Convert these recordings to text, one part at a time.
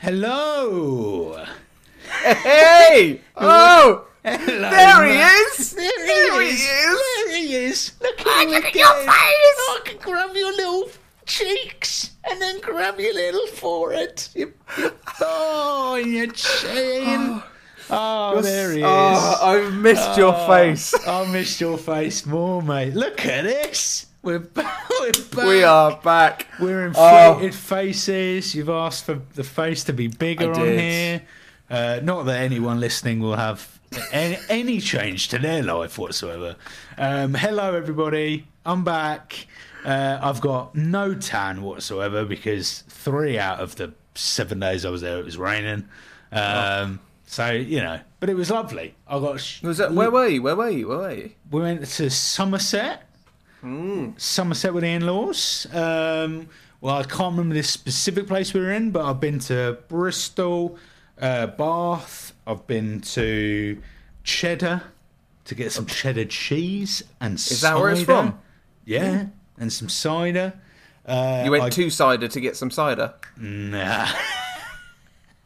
Hello. Hey! Oh! Hello. There he is! There he There he is. is. There he is. Look at, Oh, him look at your face. I can grab your little cheeks and then grab your little forehead. Your, your thigh and your chin. Oh, oh there he is. Oh, I've missed your Oh, face. I missed your face more, mate. Look at this. We're back. We're back. We are back. We're Oh. inflated faces. You've asked for the face to be bigger on here. Uh, not that anyone listening will have any, any change to their life whatsoever. Um, hello, everybody. I'm back. Uh, I've got no tan whatsoever because three out of the seven days I was there, it was raining. Um, So you know, but it was lovely. I got. sh- Was that, where were you? Where were you? Where were you? we went to Somerset. Somerset with the in-laws. Um, well, I can't remember this specific place we were in, but I've been to Bristol, uh, Bath. I've been to Cheddar to get some cheddar cheese and cider. Is that where it's cider. from? Yeah, and some cider. Uh, You went I- to cider to get some cider. Nah.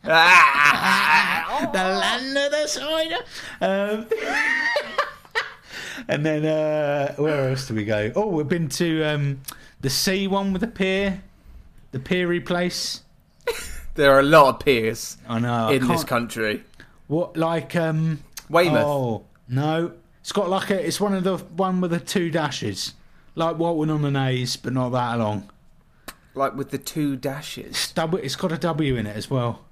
Ah! the land of the cider. Um, and then uh, where else do we go? Oh, we've been to um, the sea one with the pier, the Peary place. There are a lot of piers I know. I in this country. What like um? Weymouth. Oh no, it's got like a. It's one of the one with the two dashes, like Walton-on-the-Naze, but not that long. Like with the two dashes. It's double. It's got a W in it as well.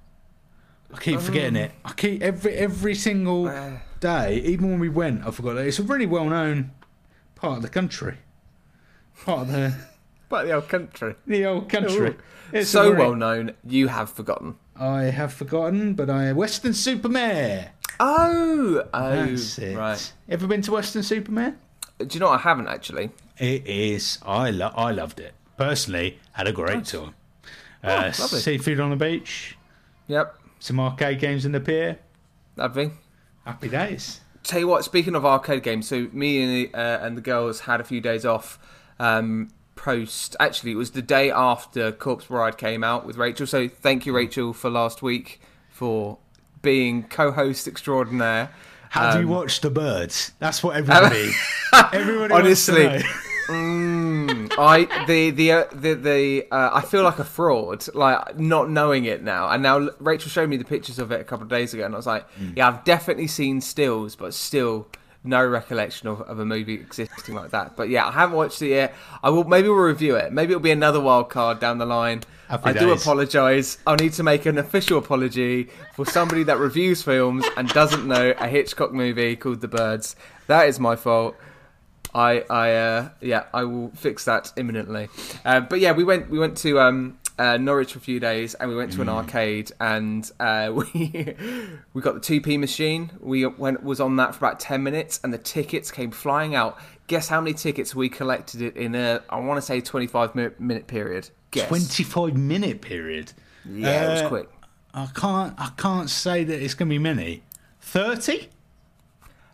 I keep forgetting it. I keep every every single Uh. day, even when we went, I forgot that it's a really well known part of the country, part of the But the old country. the old country. It's so very- well known, you have forgotten. I have forgotten, but I Weston-super-Mare. Oh, oh, That's it. right. Ever been to Weston-super-Mare? Do you know what? I haven't actually. It is. I lo- I loved it personally. Had a great time. Uh, Oh, lovely. seafood on the beach, Yep, some arcade games in the pier. that lovely. Happy days. Tell you what, speaking of arcade games, so me and the, uh, and the girls had a few days off. Um, post actually, it was the day after Corpse Bride came out with Rachel. So thank you, Rachel, for last week for being co-host extraordinaire. How do you Um, watch the birds? That's what everybody. everybody Honestly. Know. I the the uh, the, the uh, I feel like a fraud, like not knowing it now. And now Rachel showed me the pictures of it a couple of days ago, and I was like, Mm. yeah, I've definitely seen stills, but still no recollection of, of a movie existing like that. But yeah, I haven't watched it yet. I will. Maybe we'll review it. Maybe it'll be another wild card down the line. Happy I do apologise. I need to make an official apology for somebody that reviews films and doesn't know a Hitchcock movie called The Birds. That is my fault. I, I, uh, yeah, I will fix that imminently. Uh, but yeah, we went, we went to um, uh, Norwich for a few days, and we went to an arcade, and uh, we, we got the two P machine. We went was on that for about ten minutes, and the tickets came flying out. Guess how many tickets we collected it in a, I want to say twenty five minute, minute period. Guess. Twenty-five minute period. Yeah, it was Uh, quick. I can't. I can't say that it's going to be many. Thirty.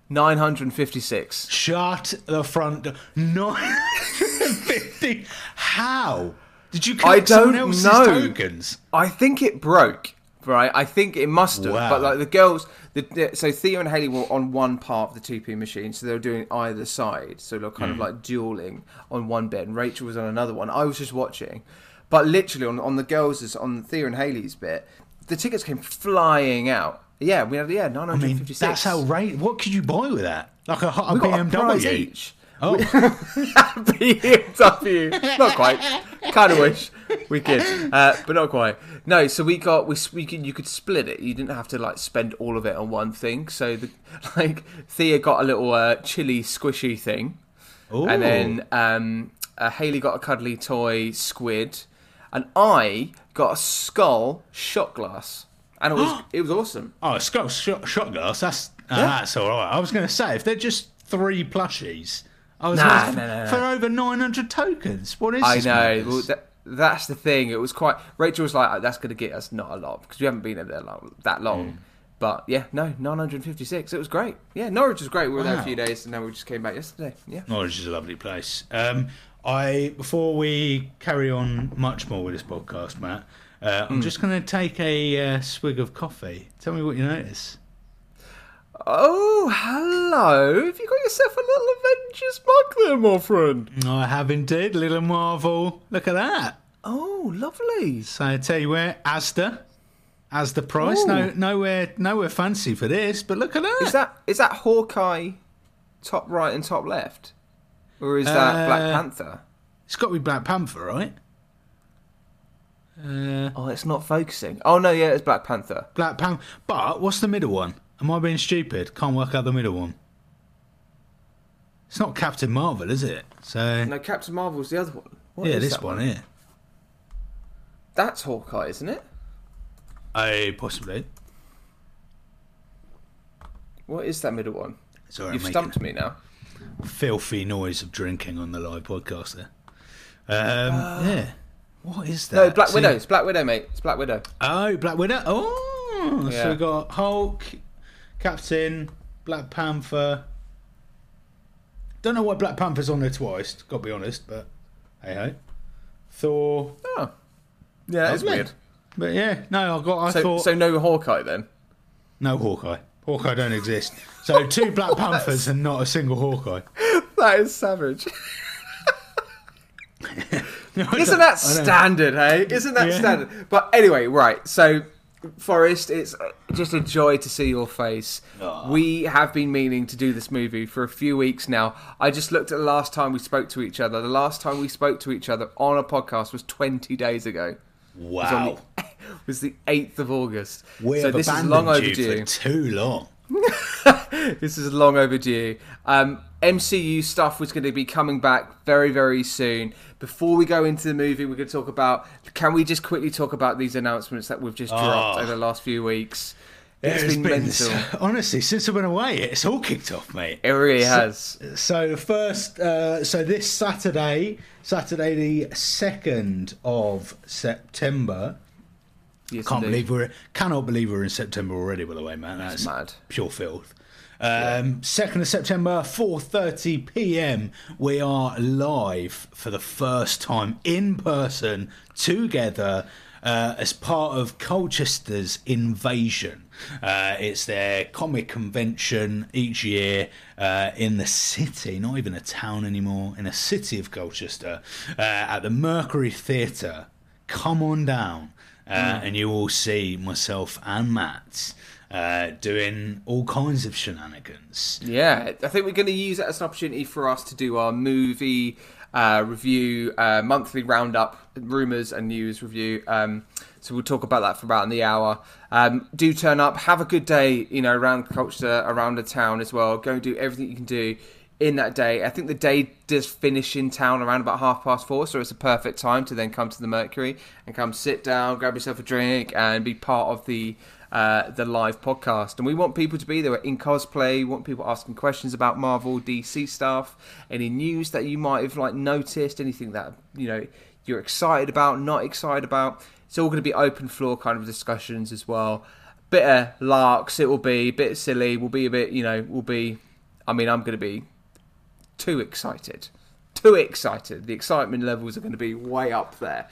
Nine hundred and fifty six. Shut the front door. Nine hundred and fifty. How did you I collect someone don't else's know. tokens? I think it broke. Right, I think it must have. Wow. But like the girls, the, so Thea and Haley were on one part of the two P machine, so they were doing either side, so they're kind of hmm. like dueling on one bit, and Rachel was on another one. I was just watching, but literally on on the girls' on Thea and Haley's bit, the tickets came flying out. Yeah, we had yeah nine hundred fifty six. I mean, that's. What could you buy with that? Like a, a got a BMW. each. Oh, BMW. not quite. Kind of wish we could, uh, but not quite. No, so we got we we could, you could split it. You didn't have to like spend all of it on one thing. So the like Thea got a little uh, chili squishy thing, Ooh. and then um, uh, Haley got a cuddly toy squid. and I got a skull shot glass, and it was it was awesome. Oh, it's got shot, shot glass. That's uh, Yeah. that's all right. I was going to say if they're just three plushies, I was Nah, no, no, no. for over nine hundred tokens. What is it? I know. Well, that, that's the thing. It was quite. Rachel was like, "That's going to get us not a lot because we haven't been there long, that long." Hmm. But yeah, no, 956. It was great. Yeah, Norwich was great. We were there a few days, and then we just came back yesterday. Yeah. Norwich is a lovely place. Um, I before we carry on much more with this podcast, Matt, uh. I'm just going to take a uh, swig of coffee. Tell me what you notice. Oh, hello. Have you got yourself a little Avengers mug there, my friend? I have indeed, little Marvel. Look at that. Oh, lovely. So I tell you where, Asda, the price. Ooh. No, nowhere, nowhere fancy for this. But look at that. Is that is that Hawkeye top right and top left? Or is that Black Uh, Panther? It's got to be Black Panther, right? Uh, Oh, it's not focusing. Oh, no, yeah, it's Black Panther. Black Panther. But what's the middle one? Am I being stupid? Can't work out the middle one. It's not Captain Marvel, is it? So No, Captain Marvel's the other one. What yeah, is this that one here. That's Hawkeye, isn't it? Oh, possibly. What is that middle one? Sorry, You've stumped me now. filthy noise of drinking on the live podcast there. Um, yeah. What is that? No, Black See- Widow. It's Black Widow, mate. It's Black Widow. Oh, Black Widow. Oh, so Yeah. we got Hulk, Captain, Black Panther. Don't know why Black Panther's on there twice. Got to be honest, but hey ho. Thor. Oh. Yeah, it's Lovely. weird. But yeah, no, I got. I So, thought so no Hawkeye then? no Hawkeye. Hawkeye don't exist. So two Black Panthers and not a single Hawkeye. That is savage. No, I Isn't that standard, hey? Isn't that Yeah. standard? But anyway, right. So, Forest, it's uh, just a joy to see your face. We have been meaning to do this movie for a few weeks now. I just looked at the last time we spoke to each other. The last time we spoke to each other on a podcast was 20 days ago. It was Wow. the, it was the 8th of August. We so have this is abandoned long you overdue. for too long. This is long overdue. Um, MCU stuff was going to be coming back very, very soon. Before we go into the movie, we're going to talk about. Can we just quickly talk about these announcements that we've just dropped Oh. over the last few weeks? It's It's been been- mental. honestly, since I've been away, it's all kicked off, mate. It really has. So the first, uh, so this Saturday, Saturday the second of September. Yes, Can't indeed. believe we're cannot believe we're in September already. By the way, man, that's mad. pure filth. Um, Second of September, four thirty p.m. We are live for the first time in person together uh, as part of Colchester's Invasion. Uh, it's their comic convention each year uh, in the city, not even a town anymore, in a city of Colchester, uh, at the Mercury Theatre. Come on down uh, and you will see myself and Matt uh, doing all kinds of shenanigans. Yeah, I think we're going to use that as an opportunity for us to do our movie uh, review, uh, monthly roundup, rumors and news review. Um, so we'll talk about that for about the hour. Um, do turn up, have a good day, you know, around culture, around the town as well. Go and do everything you can do in that day. I think the day does finish in town around about half past four, so it's a perfect time to then come to the Mercury and come sit down, grab yourself a drink, and be part of the uh, the live podcast. And we want people to be there in cosplay. We want people asking questions about Marvel, DC stuff, any news that you might have like noticed, anything that you know you're excited about, not excited about. It's all going to be open floor kind of discussions as well. Bit of larks, it will be a bit silly. We'll be a bit, you know, we'll be. I mean, I'm going to be too excited. Too excited. The excitement levels are going to be way up there.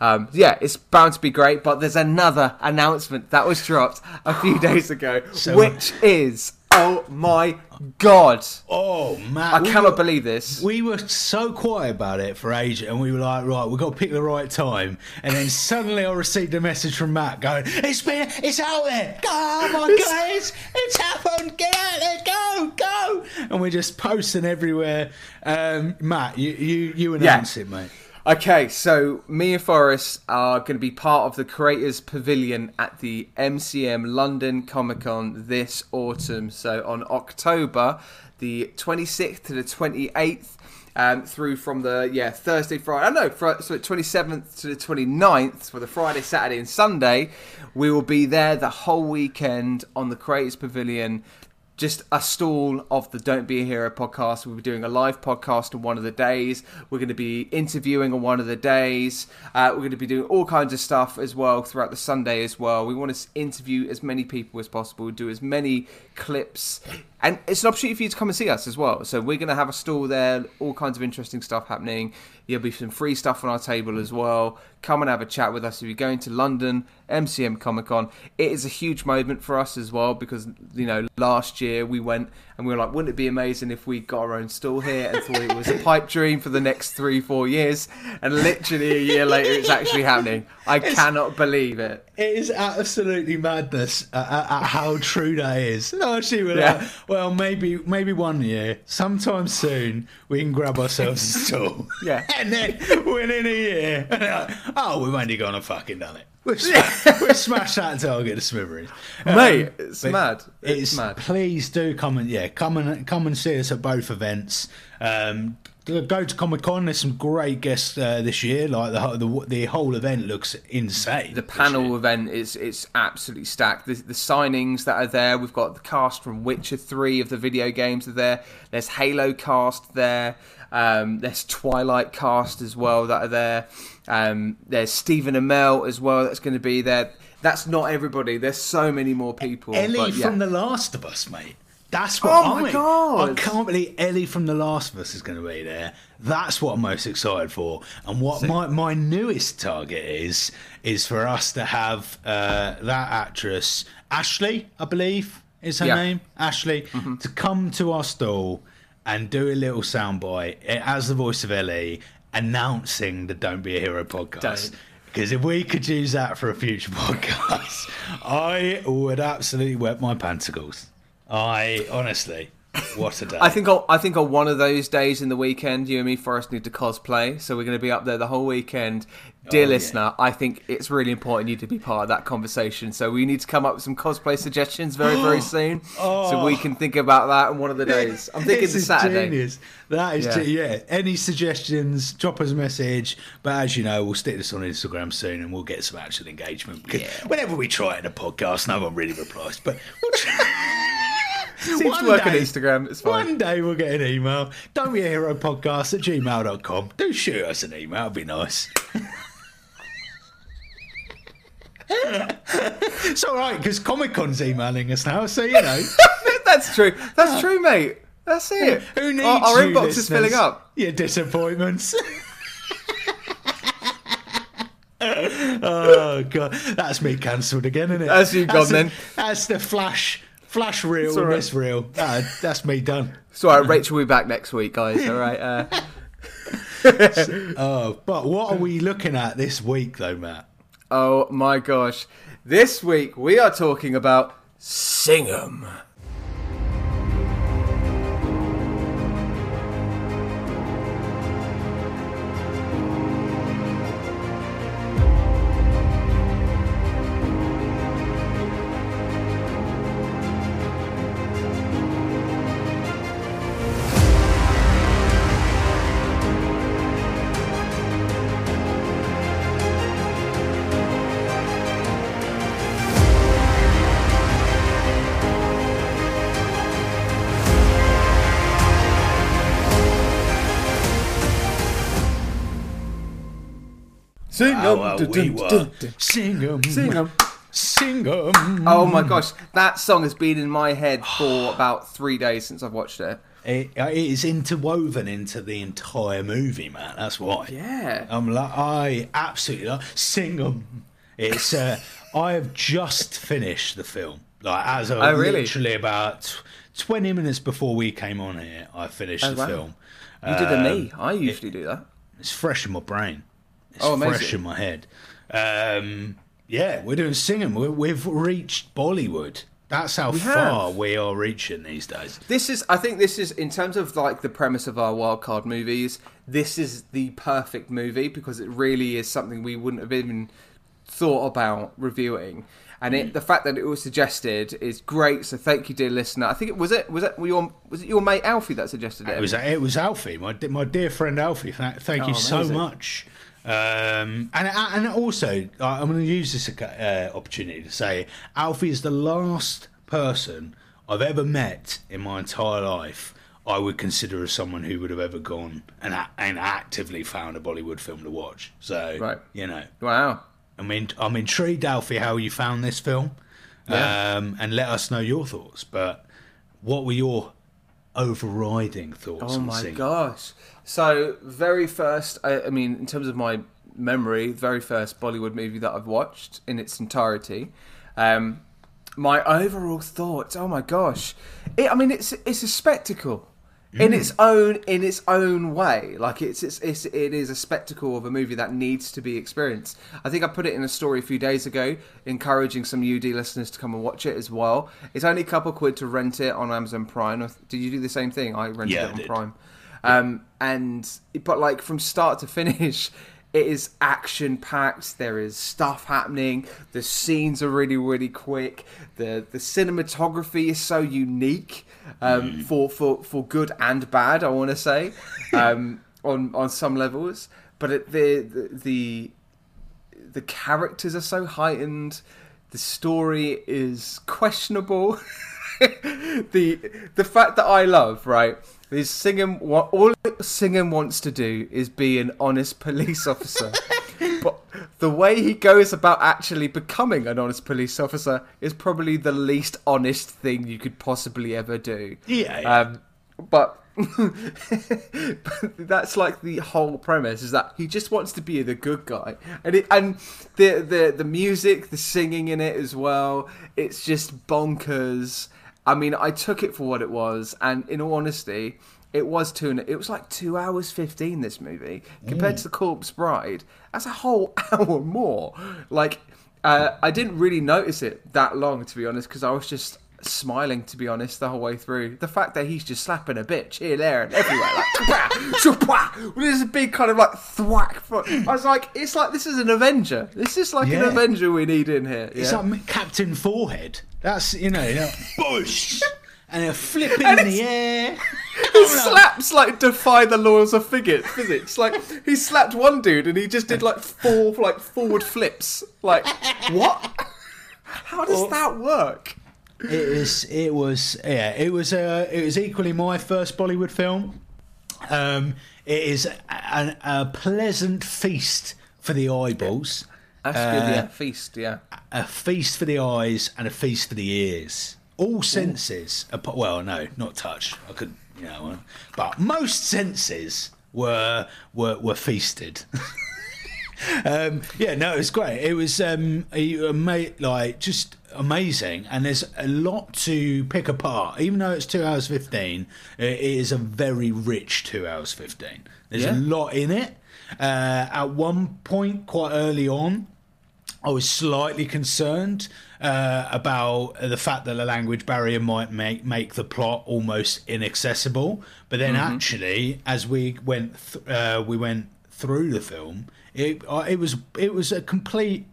Um, yeah, it's bound to be great, but there's another announcement that was dropped a few days ago, So- which is oh my god! Oh man, I we cannot were- believe this. We were so quiet about it for ages, and we were like, right, we've got to pick the right time. And then suddenly I received a message from Matt going, "It's been, it's out there! Oh my god, it's, it's happened! Get out there, go, go!" And we're just posting everywhere. Um, Matt, you you you announce it, mate. Okay, so me and Forest are going to be part of the Creators Pavilion at the MCM London Comic Con this autumn. So on October the 26th to the 28th, um, through from the yeah Thursday, Friday. I know, fr- so 27th to the 29th for the Friday, Saturday, and Sunday. We will be there the whole weekend on the Creators Pavilion just a stall of the Don't Be a Hero podcast. We'll be doing a live podcast on one of the days. We're going to be interviewing on one of the days. Uh, we're going to be doing all kinds of stuff as well throughout the Sunday as well. We want to interview as many people as possible, do as many clips. And it's an opportunity for you to come and see us as well. So we're going to have a stall there, all kinds of interesting stuff happening. There'll be some free stuff on our table as well. Come and have a chat with us if you're going to London, MCM Comic Con. It is a huge moment for us as well because, you know, last year we went and we were like, wouldn't it be amazing if we got our own stall here and thought it was a pipe dream for the next three, four years? And literally a year later, it's actually happening. I cannot believe it. It is absolutely madness at, at, at how true that is. No, actually, we're uh, Yeah. like, well, maybe maybe one year, sometime soon, we can grab ourselves a stall. Yeah. and then within a year, like, oh, we've only gone and fucking done it. We've, sma- we've smashed that target to smithereens, Mate, it's mad. It's, It's, mad. Please do come and yeah, come and come and see us at both events. Um, go to Comic Con. There's some great guests uh, this year. Like the, whole- the the whole event looks insane. The panel event is it's absolutely stacked. The, the signings that are there, we've got the cast from Witcher Three of the video games are there. There's Halo cast there. Um, there's Twilight cast as well that are there. Um, there's Stephen Amell as well that's going to be there. That's not everybody. There's so many more people. Ellie but yeah. from The Last of Us, mate. That's what Oh my I, God. I can't believe Ellie from The Last of Us is going to be there. That's what I'm most excited for. And what my, my newest target is is for us to have uh, that actress Ashley, I believe is her Yeah. name, Ashley, to come to our stall and do a little soundbite as the voice of Ellie announcing the Don't Be a Hero podcast. Because if we could use that for a future podcast, I would absolutely wet my panticles. I honestly, what a day! I think on, I think on one of those days in the weekend, you and me, Forest, need to cosplay. So we're going to be up there the whole weekend. Oh, Dear Oh, yeah. listener, I think it's really important you to be part of that conversation. So we need to come up with some cosplay suggestions very, very soon, so we oh. can think about that on one of the days. I'm thinking This the Saturday. Genius. That is, Yeah. ge- yeah. Any suggestions? Drop us a message. But as you know, we'll stick this on Instagram soon, and we'll get some actual engagement. Because whenever we try it in a podcast, no one really replies. But we'll try. Seems One to work on day- Instagram. It's fine. One day we'll get an email. Don't be a hero podcast at gmail.com. Do shoot us an email. It'd be nice. it's all right because Comic Con's emailing us now, so you know. That's true. That's true, mate. That's it. Who needs our, our inbox is filling up. Your disappointments. oh god, that's me cancelled again, isn't it? That's you gone the- then. That's the flash, flash reel, all right. this reel. That's me done. It's all right. Rachel will be back next week, guys. All right. Uh, Oh, but what are we looking at this week, though, Matt? oh my gosh. This week we are talking about Singham. Singham. Oh, well, dun, we dun, were. dun, dun. Sing 'em, Singham. sing 'em. Oh my gosh, that song has been in my head for about three days since I've watched it. It, it is interwoven into the entire movie, man. That's why. Yeah. I'm like, I absolutely like sing 'em. It's. Uh, I have just finished the film. Like as of Oh, really? literally about twenty minutes before we came on here, I finished Oh, the wow. film. You did a Um, me. I usually do that. It's fresh in my brain. It's Oh, amazing. fresh in my head. Um, yeah, we're doing Singham. we we've reached Bollywood. That's how have. far we are reaching these days. This is, I think, this is in terms of like the premise of our wildcard movies. This is the perfect movie because it really is something we wouldn't have even thought about reviewing. And it, the fact that it was suggested is great. So thank you, dear listener. I think it was it was it your was it your mate Alfie that suggested it. It was it was Alfie, my my dear friend Alfie. Thank, thank you Oh, so much. Um, and and also, I'm going to use this uh, opportunity to say, Alfie is the last person I've ever met in my entire life. I would consider as someone who would have ever gone and and actively found a Bollywood film to watch. So, Right. you know, Wow. I mean, I'm intrigued, Alfie, how you found this film, Yeah. um, and let us know your thoughts. But what were your overriding thoughts? Oh on my Sing? gosh! So very first, I, I mean, in terms of my memory, very first Bollywood movie that I've watched in its entirety. Um, my overall thoughts. Oh my gosh! It, I mean, it's it's a spectacle in its own in its own way. Like it's, it's it's it is a spectacle of a movie that needs to be experienced. I think I put it in a story a few days ago, encouraging some UD listeners to come and watch it as well. It's only a couple quid to rent it on Amazon Prime. Did you do the same thing? I rented Yeah, it on. Prime. Um, and but like from start to finish, it is action packed. There is stuff happening. The scenes are really really quick. The the cinematography is so unique um, for for for good and bad. I want to say um, on on some levels, but it, the the the the characters are so heightened. The story is questionable. the the fact that I love right is singing. What all Singham wants to do is be an honest police officer, but the way he goes about actually becoming an honest police officer is probably the least honest thing you could possibly ever do. Yeah, yeah. Um, but but that's like the whole premise is that he just wants to be the good guy and it, and the the the music the singing in it as well it's just bonkers i mean i took it for what it was and in all honesty it was two and it was like two hours 15 this movie compared to the corpse bride. That's a whole hour more. Like uh, i didn't really notice it that long to be honest because i was just smiling to be honest the whole way through the fact that he's just slapping a bitch here there and everywhere like there's a big kind of like thwack i was like it's like this is an avenger this is like an avenger we need in here It's like Captain Forehead. That's you know, you bush, and flipping And in the air. His slaps like defy the laws of physics. Physics. Like he slapped one dude and he just did like four like forward flips. Like what? How does that work? It was, it was, yeah, it was. Uh, it was equally my first Bollywood film. Um, it is a, a pleasant feast for the eyeballs, That's good. Yeah, feast. Yeah. a feast for the eyes, and a feast for the ears. All senses. Well, no, not touch. I could, you know, uh, but most senses were were were feasted. um, yeah, no, it was great. It was um, a, a like just amazing, and there's a lot to pick apart. Even though it's two hours fifteen, it is a very rich two hours fifteen. There's Yeah. a lot in it. Uh, at one point, quite early on, I was slightly concerned uh, about the fact that the language barrier might make make the plot almost inaccessible. But then, actually, as we went th- uh, we went through the film, it uh, it was it was a complete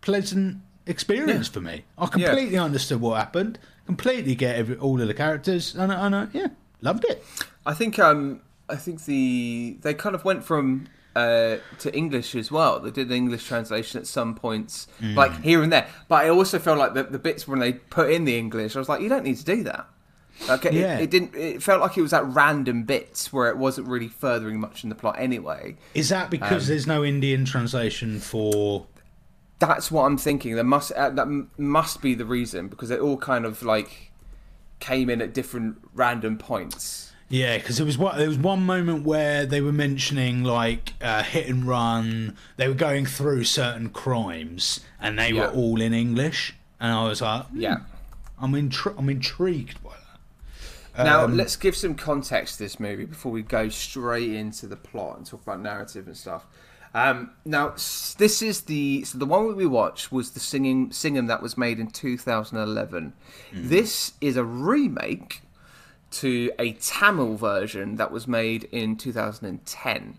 pleasant experience for me. I completely understood what happened. Completely get every, all of the characters, and, I- and I, yeah, loved it. I think um I think the they kind of went from uh, to English as well. They did an English translation at some points, like here and there. But I also felt like the, the bits when they put in the English, I was like, you don't need to do that. Like it, Yeah. it didn't. It felt like it was at random bits where it wasn't really furthering much in the plot anyway. Is that because there's no Indian translation for? That's what I'm thinking. There must uh, that must be the reason because it all kind of like came in at different random points. Yeah, because there was one, there was one moment where they were mentioning like uh, hit and run. They were going through certain crimes, and they Yeah. were all in English. And I was like, hmm, Yeah. I'm intri- I'm intrigued. Now, Um, let's give some context to this movie before we go straight into the plot and talk about narrative and stuff. Um, now, this is the so the one we watched was the singing singing that was made in 2011. This is a remake to a Tamil version that was made in 2010.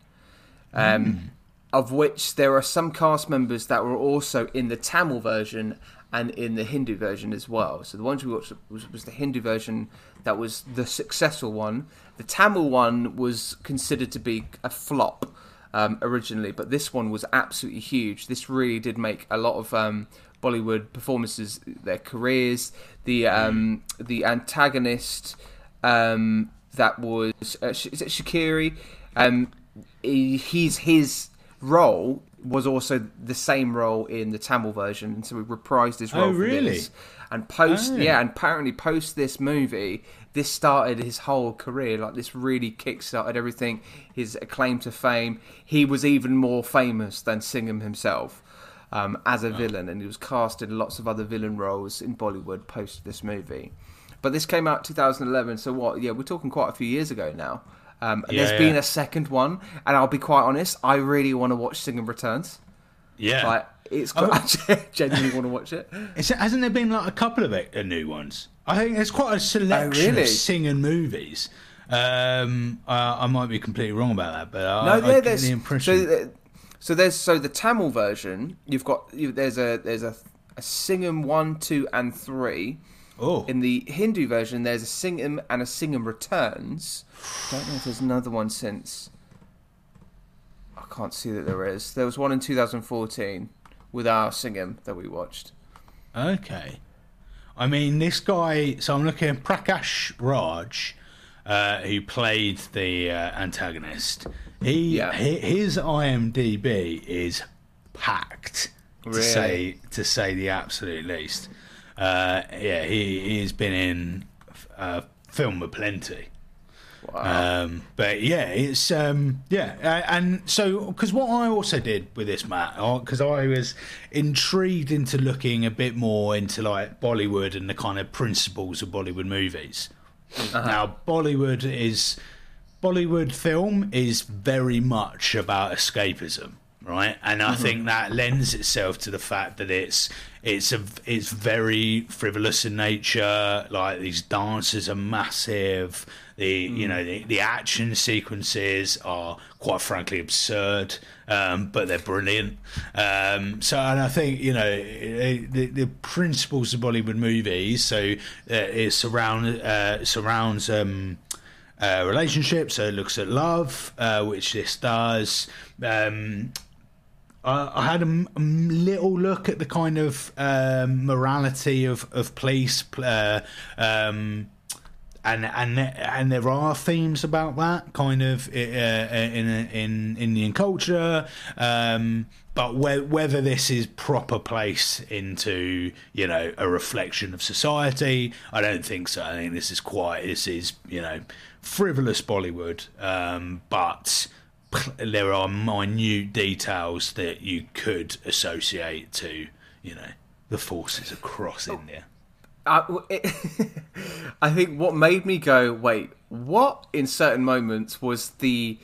Um, of which there are some cast members that were also in the Tamil version and in the Hindu version as well. So the ones we watched was, was the Hindu version that was the successful one. The Tamil one was considered to be a flop um, originally, but this one was absolutely huge. This really did make a lot of um, Bollywood performances, their careers. The um, the antagonist um, that was uh, is it Shikre? Um, he, he's his role was also the same role in the Tamil version, and so he reprised his role. Oh, really? this. And post, Oh. yeah, and apparently post this movie, this started his whole career. Like this really kickstarted everything. His acclaim to fame. He was even more famous than Singham himself um, as a villain, and he was cast in lots of other villain roles in Bollywood post this movie. But this came out 2011, so what? Yeah, we're talking quite a few years ago now. Um, Yeah, there's been a second one, and I'll be quite honest, I really want to watch Singham Returns. Yeah. Like, it's Oh. I genuinely want to watch it. Is it, hasn't there been like a couple of uh, new ones? I think there's quite a selection Oh, really? of Singham movies. Um, uh, I might be completely wrong about that, but I, No, I get there's the impression. so, uh, so there's so the Tamil version. You've got you, there's a there's a, a Singham one, two, and three. Oh, In the Hindu version, there's a Singham and a Singham Returns. Don't know if there's another one since. I can't see that there is. There was one in 2014 with our Singham that we watched. okay. I mean, this guy. So I'm looking at Prakash Raj, uh, who played the uh, antagonist. He, Yeah. hi- his IMDb is packed. To say to say the absolute least. Uh, yeah, he he's been in uh, film aplenty. Um, but yeah, it's um, yeah, uh, and so because what I also did with this, Matt, because I was intrigued into looking a bit more into like Bollywood and the kind of principles of Bollywood movies. Now, Bollywood is Bollywood film is very much about escapism, right? And I think that lends itself to the fact that it's it's a it's very frivolous in nature. Like these dances are massive. The you know the, the action sequences are quite frankly absurd, um, but they're brilliant. Um, so and I think you know the, the principles of Bollywood movies. So uh, it surround uh, surrounds. Um, uh, relationships. So it looks at love, uh, which this does. Um, I, had a, little look at the kind of um, morality of of police, uh, um, and and and there are themes about that kind of uh, in in Indian culture. Um, but whe- whether this is proper place into you know a reflection of society, I don't think so. I think this is quite this is you know frivolous Bollywood, um, but there are minute details that you could associate to you know the forces across oh. India. I, w- it- I think what made me go, wait, what in certain moments was the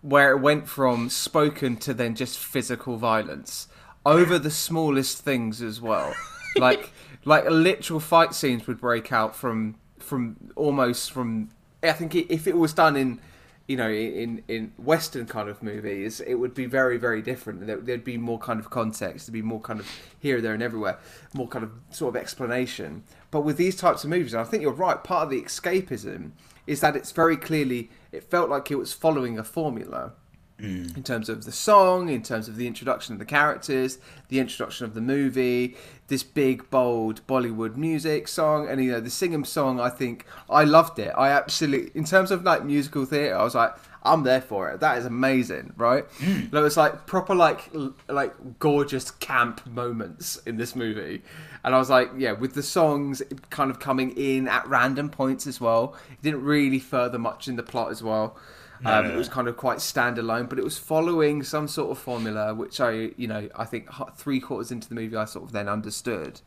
where it went from spoken to then just physical violence over the smallest things as well. like like literal fight scenes would break out from from almost from I think i- if it was done in you know in in western kind of movies it would be very very different. There, there'd be more kind of context there'd be more kind of here there and everywhere more kind of sort of explanation. But with these types of movies and i think you're right part of the escapism is that it's very clearly it felt like it was following a formula Mm. in terms of the song, in terms of the introduction of the characters, the introduction of the movie, this big bold Bollywood music song, and you know the Singham song. I think I loved it. I absolutely, in terms of like musical theatre, I was like, I'm there for it. That is amazing, right? Mm. It was like proper like l- like gorgeous camp moments in this movie, and I was like, yeah, with the songs kind of coming in at random points as well. It didn't really further much in the plot as well. Um, no, it was kind of quite standalone, but it was following some sort of formula, which I, you know, I think three quarters into the movie, I sort of then understood.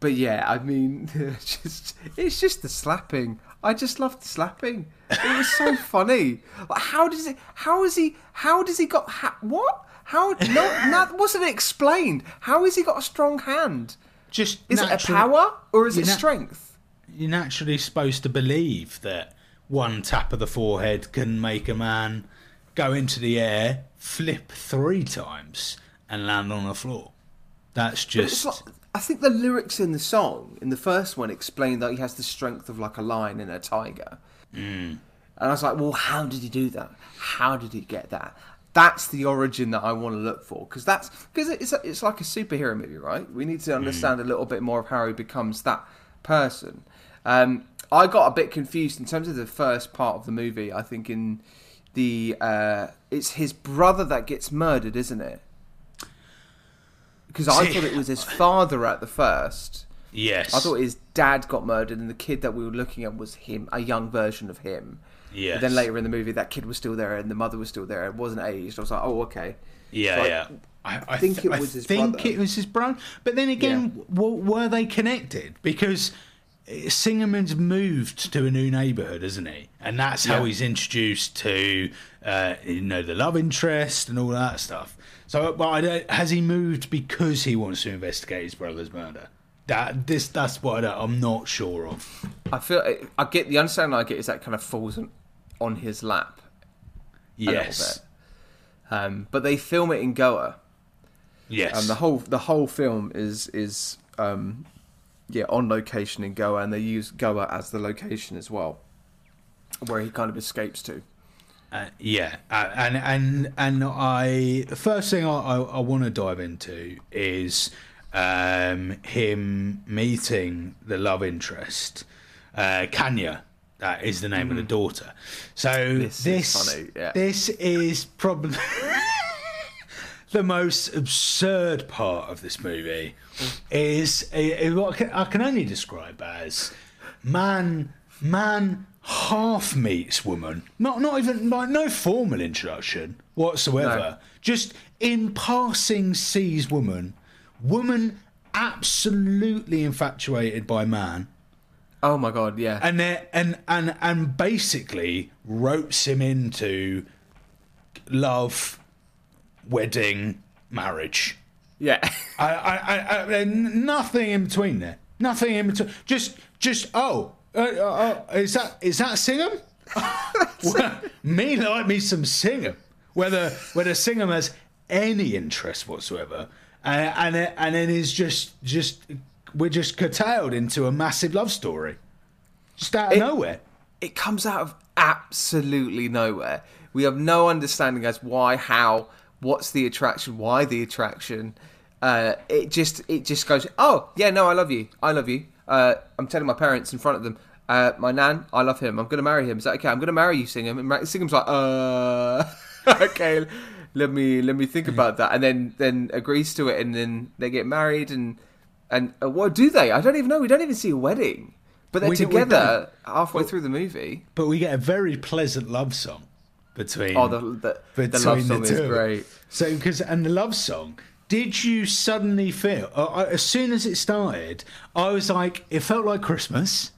But yeah, I mean, just it's just the slapping. I just loved the slapping. It was so funny. Like, how does it? How is he? How does he got? Ha, what? How? No, that wasn't explained. How has he got a strong hand? Just Is it a power or is it You're strength? You're naturally supposed to believe that one tap of the forehead can make a man go into the air, flip three times, and land on the floor. That's just like, I think the lyrics in the song, in the first one, explain that he has the strength of like a lion and a tiger. Mm. And I was like, well, how did he do that? How did he get that? That's the origin that I want to look for because that's because it's a, it's like a superhero movie, right? We need to understand a little bit more of how he becomes that person. Um, I got a bit confused in terms of the first part of the movie. I think in the uh, it's his brother that gets murdered, isn't it? Because I thought it was his father at the first. yes. I thought his dad got murdered, and the kid that we were looking at was him, a young version of him. Yeah. Then later in the movie, that kid was still there, and the mother was still there. It wasn't aged. I was like, oh, okay. Yeah, So I- yeah. I, I think th- it I was his I think brother. it was his brother. But then again, w- were they connected? Because Singham's moved to a new neighbourhood, isn't he? And that's how Yeah. he's introduced to, uh, you know, the love interest and all that stuff. So, but I don't, has he moved because he wants to investigate his brother's murder? That this that's what I I'm not sure of. I feel I get the understanding I get is that kind of falls on, on his lap a Yes, little bit. Um, but they film it in Goa, yes. and the whole the whole film is is um, yeah on location in Goa, and they use Goa as the location as well, where he kind of escapes to. Uh, yeah, uh, and and and I the first thing I, I, I want to dive into is um, him meeting the love interest, uh, Kavya. That is the name of the daughter. So Mm. This this is yeah. this is probably the most absurd part of this movie. Is uh, what I can- only describe as man man half meets woman. Not not even like no formal introduction whatsoever. No. Just in passing sees woman. Woman absolutely infatuated by man. Oh my god, yeah. And then and and and basically ropes him into love, wedding, marriage. Yeah. I, I, I, I nothing in between there. Nothing in between. Just, just oh, uh, uh, uh, is that is that Singham? well, me like me some Singham. Whether whether Singham has any interest whatsoever, and and it- and then is just just we're just curtailed into a massive love story, just out of It- nowhere. it comes out of absolutely nowhere. We have no understanding as why, how, what's the attraction, why the attraction. Uh, it just it just goes. Oh yeah, no, I love you. I love you. Uh, I'm telling my parents in front of them. Uh, my nan, I love him. I'm going to marry him. Is that okay? I'm going to marry you, Singham. And Singham's like, uh, okay. Let me let me think about that, and then then agrees to it, and then they get married, and and uh, what do they? I don't even know. We don't even see a wedding, but they're We together halfway through the movie. But we get a very pleasant love song between. Oh, the the, the love song the is great. So, because and the love song, did you suddenly feel? Uh, as soon as it started, I was like, it felt like Christmas,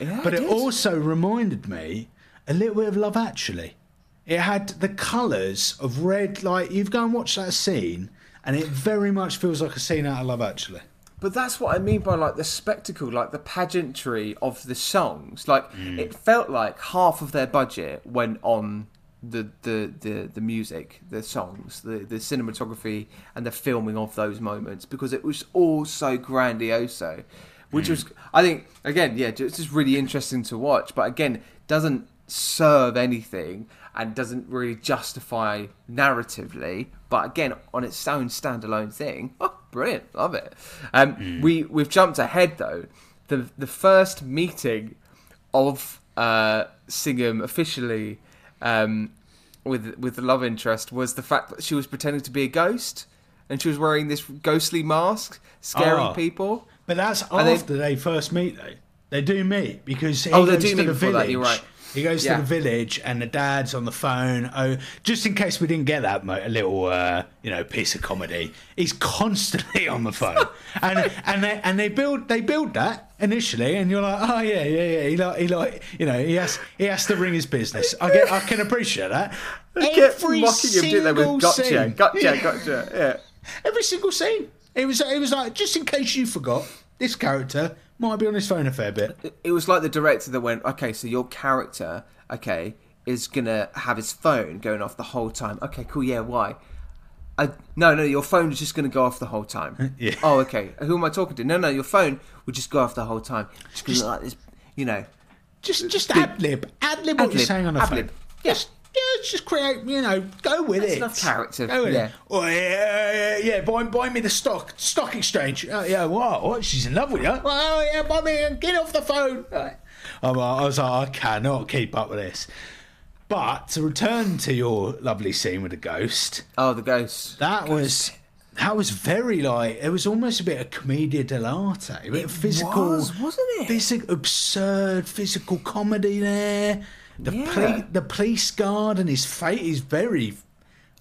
Yeah, but it did. also reminded me a little bit of Love Actually. It had the colours of red, like you've go and watch that scene, and it very much feels like a scene out of Love Actually. But that's what I mean by like the spectacle, like the pageantry of the songs. Like Mm. it felt like half of their budget went on the the the, the music, the songs, the the cinematography, and the filming of those moments because it was all so grandioso. Which Mm. was, I think, again, yeah, it's just really interesting to watch. But again, doesn't serve anything and doesn't really justify narratively. But again, on its own standalone thing, oh, brilliant, love it. Um, We we've jumped ahead though. The the first meeting of uh, Singham officially um, with with the love interest was the fact that she was pretending to be a ghost and she was wearing this ghostly mask, scaring Oh. people. But that's And they- after they first meet, though. They do meet because he Oh, they goes do to meet the village. that, you're right. He goes Yeah. to the village, and the dad's on the phone. Oh, just in case we didn't get that mo- a little, uh, you know, piece of comedy. He's constantly on the phone, and and they and they build they build that initially, and you're like, oh yeah, yeah, yeah. He like he like you know he has he has to ring his business. I get I can appreciate that. Kept mocking him, didn't they? With gotcha, scene. gotcha, gotcha. Yeah. Every single scene. It was it was like just in case you forgot, this character might be on his phone a fair bit. it was like the director that went, okay, so your character, okay, is gonna have his phone going off the whole time. Okay, cool. Yeah, why? I, no, no, your phone is just going to go off the whole time. Yeah. Oh, okay. Who am I talking to? No, no, your phone would just go off the whole time. Just because like this, you know. Just just ad lib, ad lib what you're Ad-lib, saying on the phone. ad-lib. Yeah. Just, yeah, just create, you know, go with That's it. enough character, Go with yeah. it. Oh yeah, yeah, yeah. Buy, buy me the stock, stock exchange. Oh yeah, what? Oh, what? She's in love with you? Oh yeah, buy me and get off the phone. Right. Oh, I'm I was like, I cannot keep up with this. But to return to your lovely scene with the ghost, Oh, the ghost. that was that was very like it was almost a bit of commedia dell'arte, a bit of physical, was, wasn't it? Physic, absurd physical comedy there. The Yeah. the police guard and his fate is very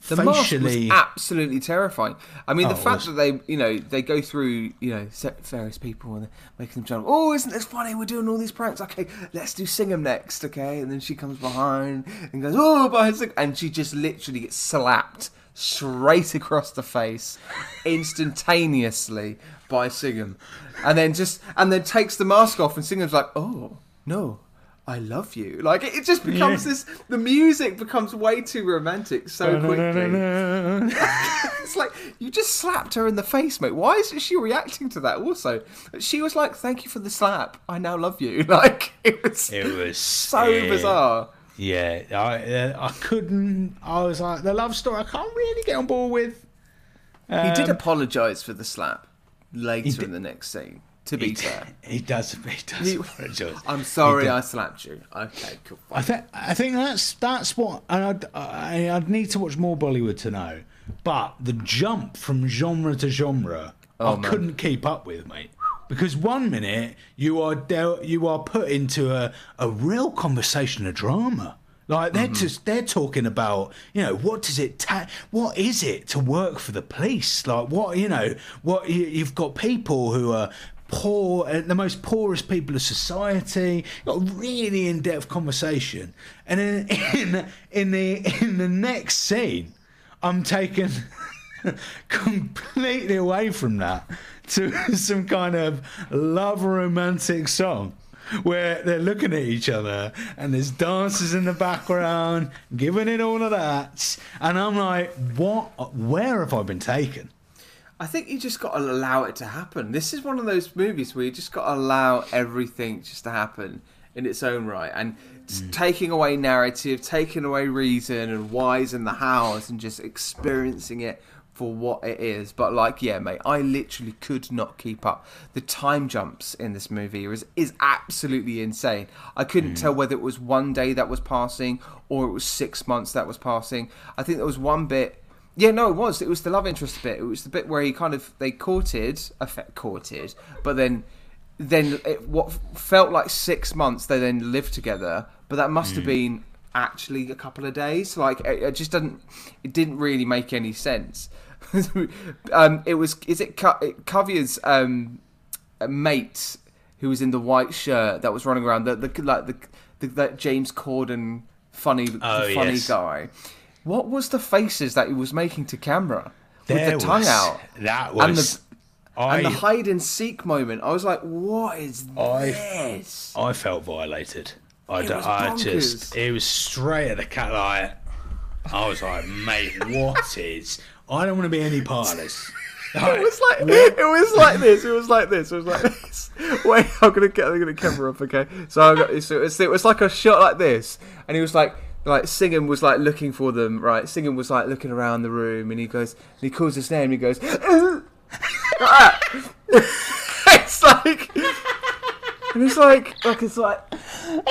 The mask was facially. absolutely terrifying. I mean, Oh, the fact that they, you know, they go through, you know, various people and they're making them jump. Oh, isn't this funny? We're doing all these pranks. Okay, let's do Singham next. Okay, and then she comes behind and goes, oh, behind and she just literally gets slapped straight across the face, instantaneously by Singham, and then just and then takes the mask off, and Singham's like, oh no. I love you. Like it, it just becomes Yeah. this. The music becomes way too romantic so quickly. It's like you just slapped her in the face, mate. Why isn't she reacting to that? Also, she was like, "Thank you for the slap. I now love you." Like it was, It was so yeah. bizarre. Yeah, I uh, I couldn't. I was like the love story. I can't really get on board with. he did Um, apologise for the slap later in the next scene. To be He, fair, he does. He does. He-. I'm sorry. I slapped you. Okay, cool. I think I think that's that's what and I'd, I, I'd need to watch more Bollywood to know. But the jump from genre to genre, oh, I man. couldn't keep up with, mate. Because one minute you are del- you are put into a, a real conversation, a drama. Like they're mm-hmm. just they're talking about you know what does it ta- what is it to work for the police like what you know what you, you've got people who are poor uh, the most poorest people of society. Got a really in-depth conversation. And then in in the in the next scene I'm taken completely away from that to some kind of love romantic song where they're looking at each other and there's dancers in the background giving it all of that. And I'm like what where have I been taken I think you just got to allow it to happen. This is one of those movies where you just got to allow everything just to happen in its own right, and s- mm. taking away narrative, taking away reason and whys and the hows, and just experiencing it for what it is. But like, yeah, mate, I literally could not keep up. The time jumps in this movie is is absolutely insane. I couldn't mm. tell whether it was one day that was passing or it was six months that was passing. I think there was one bit. Yeah, no, it was. It was the love interest bit. It was the bit where he kind of they courted, effect courted, but then, then it, what felt like six months they then lived together, but that must have been actually a couple of days. Like it, it just doesn't, it didn't really make any sense. um, it was is it Co- Kavya's um, mate who was in the white shirt that was running around the, the like the, the that James Corden funny Oh, funny yes. guy. What was the faces that he was making to camera with There the tongue out? that and was the, I, and the hide and seek moment. I was like, "What is I- this?" I felt violated I, was just it was straight at the cat like I was like mate what is I don't want to be any part of this It was like it was like this. It was like this. It was like this. Wait, I'm gonna get I'm gonna camera up. Okay, so I got so it's, it was like a shot like this, and he was like like Singham was like looking for them. Right, Singham was like looking around the room, and he goes and he calls his name. He goes. "Ah." it's like, and it's like like it's like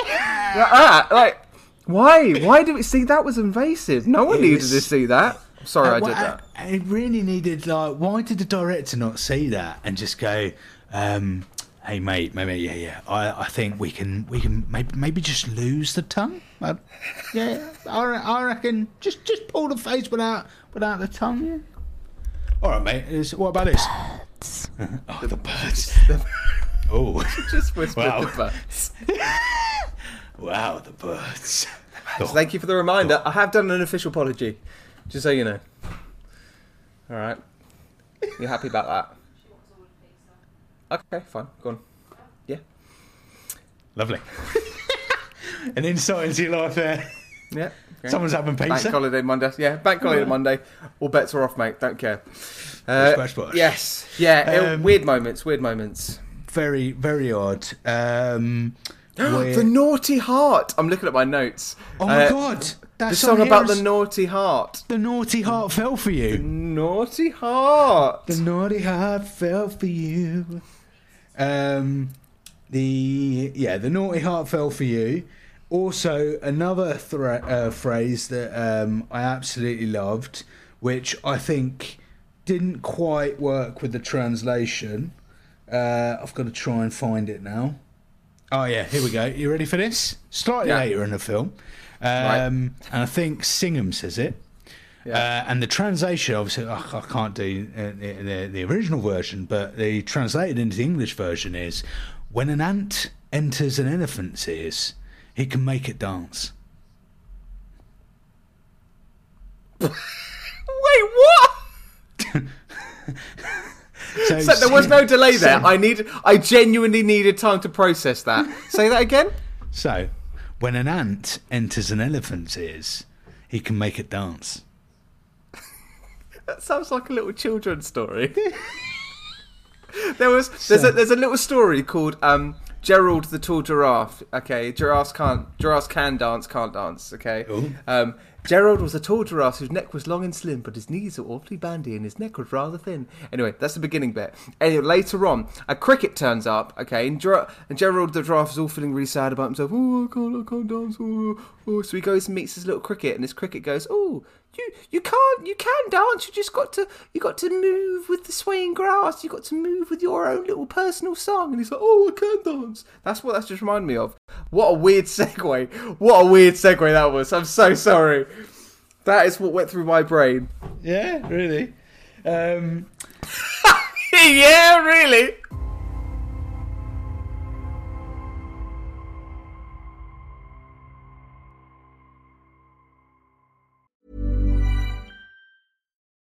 ah, like why why did we see that was invasive? No one It needed to see that. Sorry, I Uh, did well, that. I, I really needed like, why did the director not see that and just go, um, "Hey mate, maybe yeah, yeah. I, I think we can we can maybe maybe just lose the tongue. Uh, yeah, I, reckon just just pull the face without without the tongue. Yeah. All right, mate. Is, what about this? oh, the birds. oh, Just whispered Wow. the birds. wow, the birds. So thank you for the reminder. I have done an official apology, just so you know. All right, you're happy about that? Okay, fine. Go on. Yeah. Lovely. An insight into your life there. Yeah. okay. Someone's having peace. Bank pizza. holiday Monday. Yeah, bank holiday Monday. All bets are off, mate. Don't care. Uh, Splash, splash. Yes. Yeah. Um, weird moments. Weird moments. Very, very odd. Um, where- The naughty heart. I'm looking at my notes. oh my Uh, god! That The song here about the naughty heart. the naughty heart fell for you. Naughty heart. The naughty heart fell for you. Um, the yeah, the naughty heart fell for you. Also, another thre- uh, phrase that um, I absolutely loved, which I think didn't quite work with the translation. Uh, I've got to try and find it now. Oh yeah, here we go. You ready for this? Slightly Yeah. later in the film, um, Right. and I think Singham says it. Yeah. Uh, and the translation, obviously, I, I can't do uh, the, the, the original version, but the translated into the English version is when an ant enters an elephant's ears, he can make it dance. Wait, what? So, So there was no delay there. I need. I genuinely needed time to process that. Say that again. So, when an ant enters an elephant's ears, he can make it dance. That sounds like a little children's story. there was there's a there's a little story called um, Gerald the tall giraffe. Okay, giraffes can't giraffes can dance, can't dance. Okay. Ooh. Um, Gerald was a tall giraffe whose neck was long and slim, but his knees were awfully bandy and his neck was rather thin. Anyway, that's the beginning bit. Anyway, later on, a cricket turns up, okay, and, Ger- and Gerald the giraffe is all feeling really sad about himself. Oh, I can't, I can't dance. Oh, oh. So he goes and meets his little cricket, and this cricket goes, oh, you, you can't, you can dance. You just got to, you got to move with the swaying grass. You got to move with your own little personal song. And he's like, oh, I can dance. That's what that's just reminded me of. What a weird segue. What a weird segue that was. I'm so sorry. That is what went through my brain. Yeah, really. Um, yeah, really.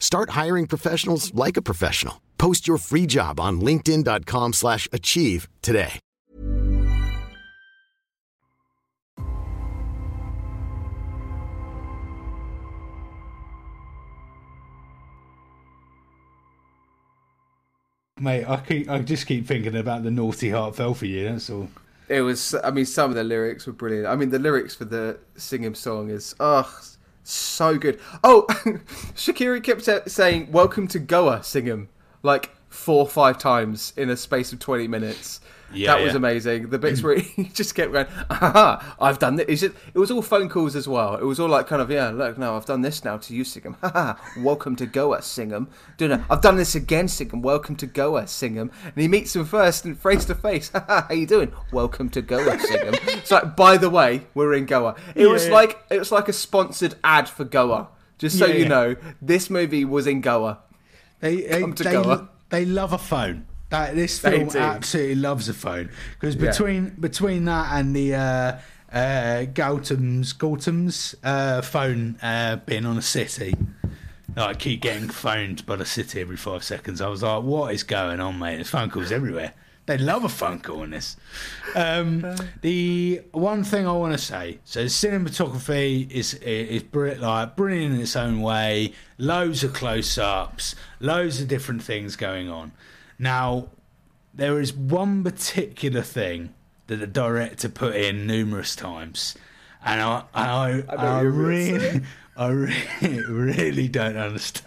Start hiring professionals like a professional. Post your free job on linkedin.com/achieve slash achieve today. mate, I keep, I just keep thinking about the naughty heart fell for you. That's all. It was. I mean, some of the lyrics were brilliant. I mean, the lyrics for the Singham song is oh, so good. Oh, Shikre kept saying "Welcome to Goa," Singham like four or five times in a space of twenty minutes. Yeah, that was yeah. amazing. The bits where he just kept going, "Aha, I've done this." It's just- it was all phone calls as well. It was all like kind of, "Yeah, look, now I've done this now to you, Singham. Haha, welcome to Goa, Singham. Doing it. I've done this again, Singham. Welcome to Goa, Singham." And he meets him first and face to face. Haha, How you doing? Welcome to Goa, Singham. It's like, by the way, we're in Goa. It was Yeah. like it was like a sponsored ad for Goa. Just so Yeah, you yeah. know, this movie was in Goa. They they, Come to they, Goa. they love a phone. That this film absolutely loves a phone because Yeah. between between that and the uh, uh, Gautam's Gautam's uh, phone uh, being on a city, like keep getting phoned by the city every five seconds. I was like, what is going on, mate? There's phone calls everywhere. They love a phone call in this. Um, the one thing I want to say, so cinematography is is br- like brilliant in its own way. Loads of close-ups, loads of different things going on. Now, there is one particular thing that the director put in numerous times, and I I, I, you're really I really, really don't understand.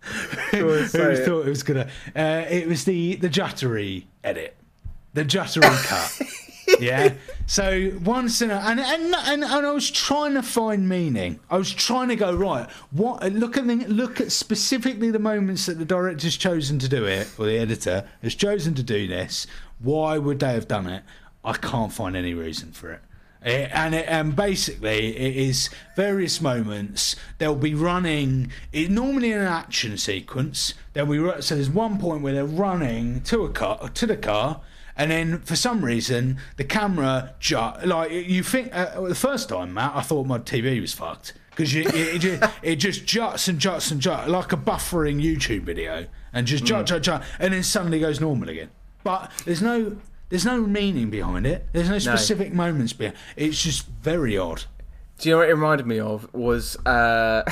Go Who it. thought it was gonna? Uh, it was the the Juttery edit, the Juttery cut. Yeah. So once in a, and, and and and I was trying to find meaning. I was trying to go right. What look at the, look at specifically the moments that the director's chosen to do it, or the editor has chosen to do this. Why would they have done it? I can't find any reason for it. It- and it, and basically it is various moments they'll be running it normally in an action sequence they'll be so there's one point where they're running to a car to the car and then for some reason the camera ju- like you think uh, the first time Matt I thought my TV was fucked because it, it, just, it just juts and juts and juts like a buffering YouTube video and just jut jut jut and then suddenly goes normal again but there's no there's no meaning behind it. There's no specific moments behind. It's just very odd. Do you know what it reminded me of was, uh,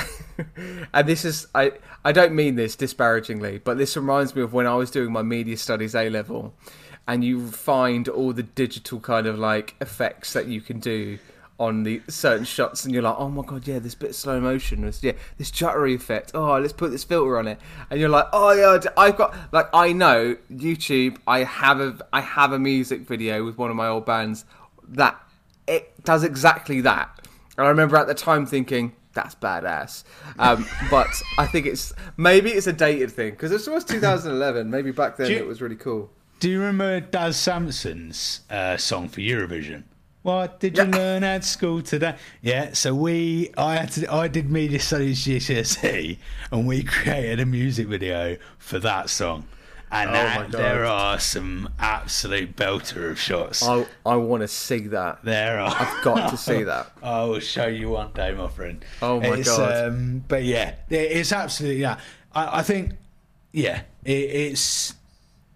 and this is I I don't mean this disparagingly, but this reminds me of when I was doing my media studies A level, and you find all the digital kind of like effects that you can do on the certain shots, and you're like, oh my god, yeah, this bit of slow motion, this yeah, this juttery effect. Oh, let's put this filter on it, and you're like, oh yeah, i've got like I know YouTube. I have a I have a music video with one of my old bands that it does exactly that. And I remember at the time thinking, that's badass. Um, but I think it's maybe it's a dated thing because this was 2011. Maybe back then you- it was really cool. Do you remember Daz Sampson's uh, song for Eurovision? What did you Yeah. learn at school today? Yeah, so we, I had to, I did media studies GCSE, and we created a music video for that song. And Oh that- there are some absolute belter of shots. I I want to see that. There are. I've got to see that. I will show you one day, my friend. Oh my It's, God. Um, but yeah, it- it's absolutely yeah. I, I think yeah, it, it's.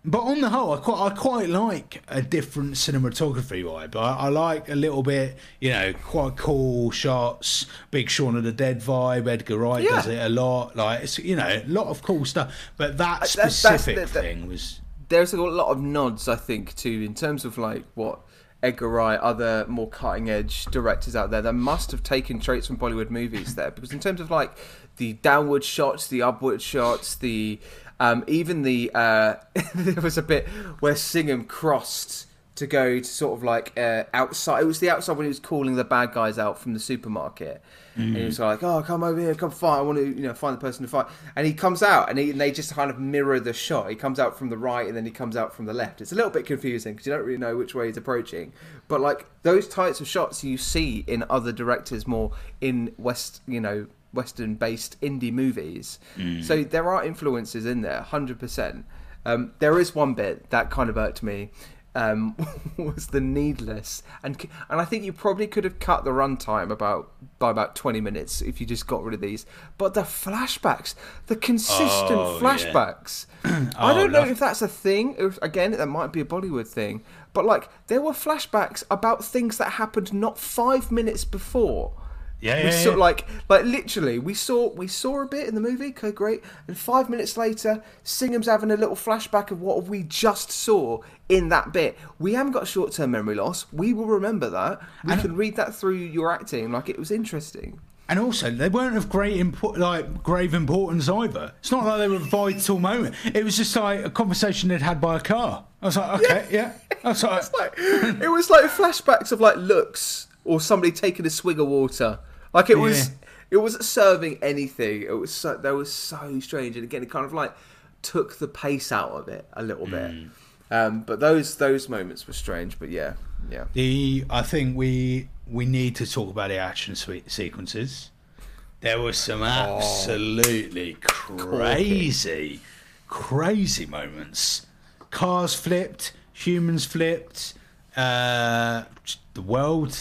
But on the whole, I quite I quite like a different cinematography vibe. I, I like a little bit, you know, quite cool shots. Big Shaun of the Dead vibe. Edgar Wright does it a lot. Like it's you know a lot of cool stuff. But that that's- that's specific the- the- thing was There's a lot of nods, I think, too, in terms of like what Edgar Wright, other more cutting edge directors out there that must have taken traits from Bollywood movies there. Because in terms of like the downward shots, the upward shots, the um, even the uh, there was a bit where Singham crossed to go to sort of like uh, outside. It was the outside when he was calling the bad guys out from the supermarket. And he was like, "Oh, come over here, come fight. I want to, you know, find the person to fight." And he comes out, and, he, and they just kind of mirror the shot. He comes out from the right, and then he comes out from the left. It's a little bit confusing because you don't really know which way he's approaching. But like those types of shots you see in other directors more in West, you know, Western-based indie movies. So there are influences in there, hundred percent. Um, there is one bit that kind of irked me. Um, was the needless and and I think you probably could have cut the runtime about by about twenty minutes if you just got rid of these. But the flashbacks, the consistent Oh, yeah. flashbacks. I Oh, don't know if that's a thing. If, again, that might be a Bollywood thing. But like, there were flashbacks about things that happened not five minutes before. Yeah, we yeah, saw yeah. like like literally we saw we saw a bit in the movie. Okay, great. And five minutes later, Singham's having a little flashback of what we just saw in that bit. We haven't got short term memory loss. We will remember that. We can read that through your acting. Like it was interesting. And also, they weren't of great import, like grave importance either. It's not like they were a vital moment. It was just like a conversation they'd had by a car. I was like, okay, yeah. I was like it was like flashbacks of like looks or somebody taking a swig of water. Like it was it wasn't serving anything. It was so that was so strange, and again, it kind of like took the pace out of it a little bit. Um, but those those moments were strange. But yeah, yeah. the I think we we need to talk about the action sequences. There were some absolutely crazy, crazy moments. Cars flipped, humans flipped, uh, the world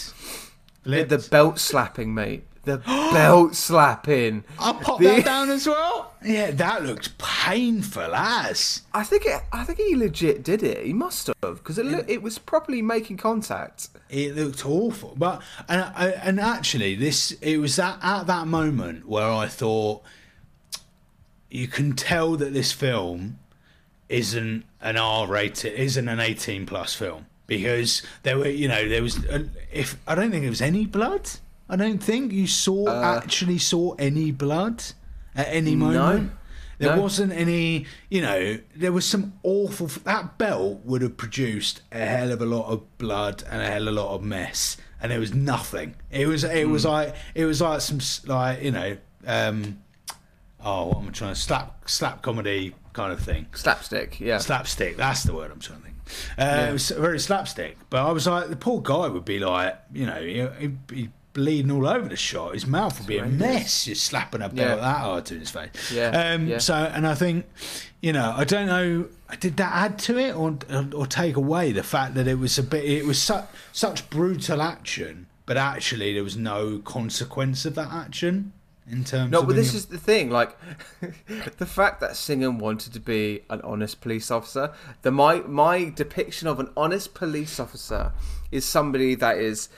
The, the belt slapping, mate. The belt slapping. I popped The- that down as well. Yeah, that looked painful as. I think it, I think he legit did it. He must have because it loo- it was properly making contact. It looked awful, but and and actually, this it was that at that moment where I thought you can tell that this film isn't an R rated, isn't an eighteen plus film because there were you know there was uh, if I don't think there was any blood. I don't think you saw Uh, actually saw any blood at any moment. There No. wasn't any, you know, there was some awful. That belt would have produced a hell of a lot of blood and a hell of a lot of mess, and there was nothing. It was, it was like, it was like some, like you know, um, oh, what am I trying to slap, slap comedy kind of thing. Slapstick, yeah. Slapstick, that's the word I'm trying to think. Uh, It was very slapstick. But I was like, the poor guy would be like, you know, he- he'd be bleeding all over the shot. His mouth would be a mess just slapping a belt Yeah. that hard to his face. Yeah, Um, yeah. So, and I think, you know, I don't know, did that add to it or or take away the fact that it was a bit, it was such such brutal action, but actually there was no consequence of that action in terms of. No, but this any- is the thing. Like, the fact that Singham wanted to be an honest police officer. The my my depiction of an honest police officer is somebody that is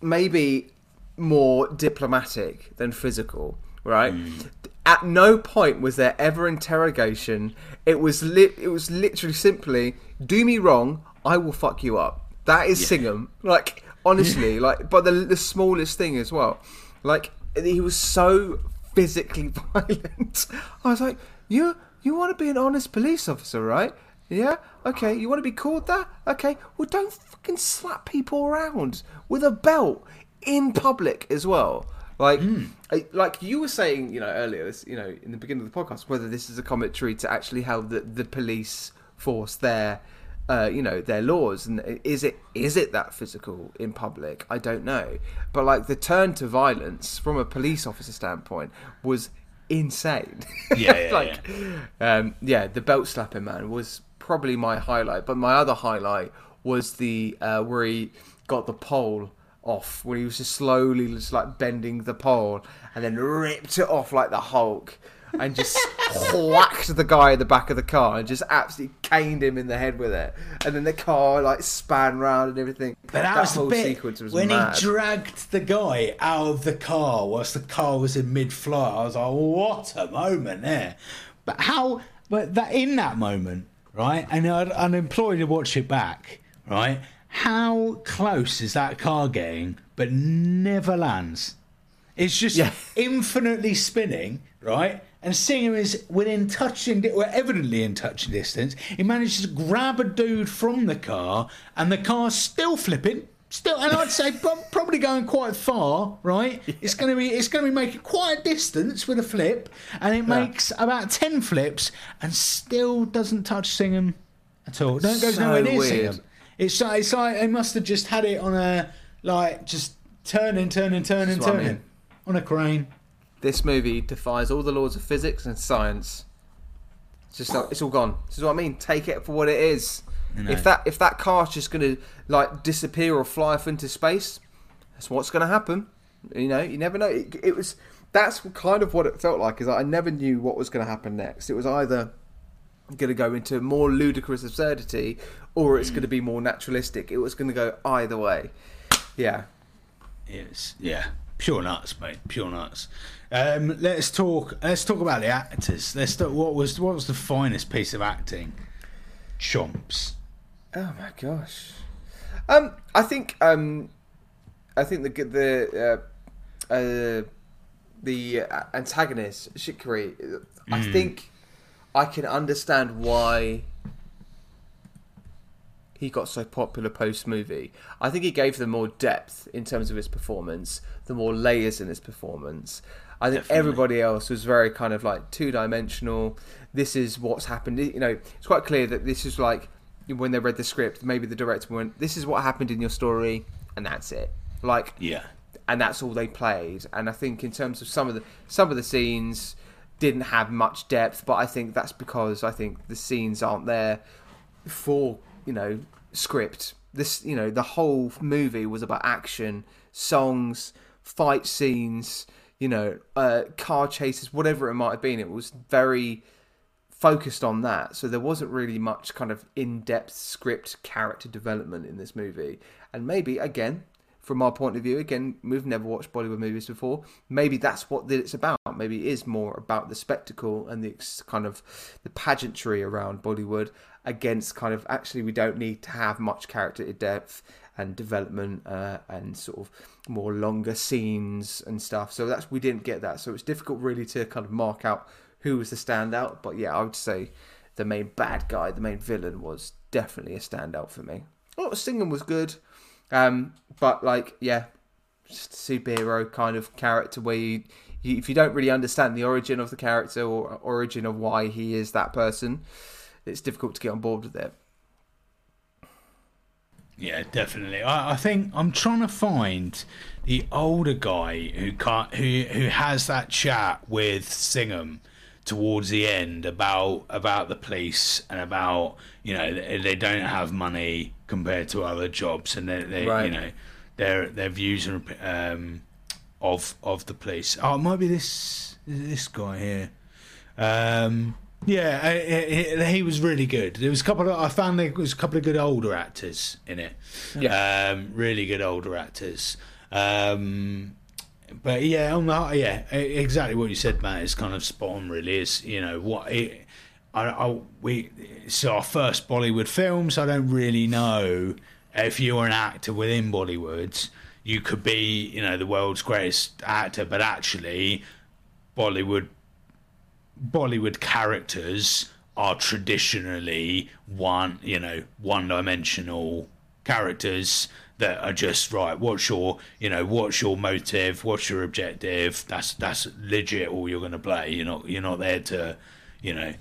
maybe more diplomatic than physical, right? Mm. At no point was there ever interrogation. It was lit. It was literally simply, "Do me wrong, I will fuck you up." That is Singham. Like honestly, like but the the smallest thing as well. Like he was so physically violent. I was like, "You you want to be an honest police officer, right? Yeah, okay. You want to be called that? Okay. Well, don't fucking slap people around with a belt in public as well." Like, hmm. I- like you were saying, you know, earlier, this, you know, in the beginning of the podcast, whether this is a commentary to actually how the the police force their, uh, you know, their laws, and is it is it that physical in public? I don't know, but like the turn to violence from a police officer standpoint was insane. Yeah, yeah, like, Um, yeah, the belt slapping man was probably my highlight, but my other highlight was the uh, where he got the pole off when he was just slowly just like bending the pole and then ripped it off like the Hulk and just whacked the guy in the back of the car and just absolutely caned him in the head with it. And then the car like span round and everything. But that, was the whole bit sequence was when mad. he dragged the guy out of the car whilst the car was in mid-flight. I was like, "What a moment there!" But how? But that in that moment, right? And I'd, I'd to watch it back, right? How close is that car getting, but never lands? It's just Yeah. infinitely spinning, right? And Singham is within touching, well, evidently in touching distance. He manages to grab a dude from the car, and the car's still flipping. Still, and I'd say probably going quite far, right? It's going to be, it's to be making quite a distance with a flip, and it makes about ten flips, and still doesn't touch Singham at all. Don't go So nowhere near. Singham. It's like, it's like they must have just had it on a like just turning, turning, turning, what I turning mean. on a crane. This movie defies all the laws of physics and science. It's just like, it's all gone. This is what I mean. Take it for what it is. If that if that car's just gonna like disappear or fly off into space, that's what's gonna happen. You know, you never know. It, it was that's kind of what it felt like. Is I never knew what was gonna happen next. It was either going to go into more ludicrous absurdity or it's going to be more naturalistic. It was going to go either way. Yeah. It's yeah, pure nuts, mate, pure nuts. Um, let's talk. Let's talk about the actors. Let's talk, what was what was the finest piece of acting? Chomps. Oh my gosh. Um, I think um, I think the the uh, uh, the antagonist Shikre. I think I can understand why he got so popular post movie. I think he gave them more depth in terms of his performance, the more layers in his performance. I think everybody else was very kind of like two dimensional. This is what's happened. You know, it's quite clear that this is like when they read the script, maybe the director went, "This is what happened in your story, and that's it." Like, Yeah. and that's all they played. And I think in terms of some of the some of the scenes didn't have much depth, but I think that's because I think the scenes aren't there for you know script. This you know the whole movie was about action, songs, fight scenes, you know, uh, car chases, whatever it might have been. It was very focused on that. So there wasn't really much kind of in-depth script character development in this movie. And maybe again, from our point of view, again, we've never watched Bollywood movies before. Maybe that's what it's about. Maybe it is more about the spectacle and the kind of the pageantry around Bollywood against kind of actually we don't need to have much character depth and development uh, and sort of more longer scenes and stuff. So that's we didn't get that. So it's difficult really to kind of mark out who was the standout, but yeah, I would say the main bad guy, the main villain, was definitely a standout for me. Oh, Singham was good, um, but like, yeah, just superhero kind of character where you, if you don't really understand the origin of the character or origin of why he is that person, it's difficult to get on board with it. Yeah, definitely. I, I think I'm trying to find the older guy who can't, who who has that chat with Singham towards the end about about the police and about you know they, they don't have money compared to other jobs and they, they Right. you know their their views and, um, of of the police. Oh, it might be this this guy here. Um, yeah, he was really good. There was a couple of I found there was a couple of good older actors in it. Yeah. um, really good older actors. Um, but yeah, on the, yeah, exactly what you said, Matt. Is kind of spot on. Really, is you know what it, I, I we it's our first Bollywood films. I don't really know if you're an actor within Bollywood, you could be you know the world's greatest actor, but actually, Bollywood Bollywood characters are traditionally one, you know, one-dimensional characters that are just right. What's your, you know, what's your motive? What's your objective? That's that's legit. All you're going to play. You're not you're not there to, you know.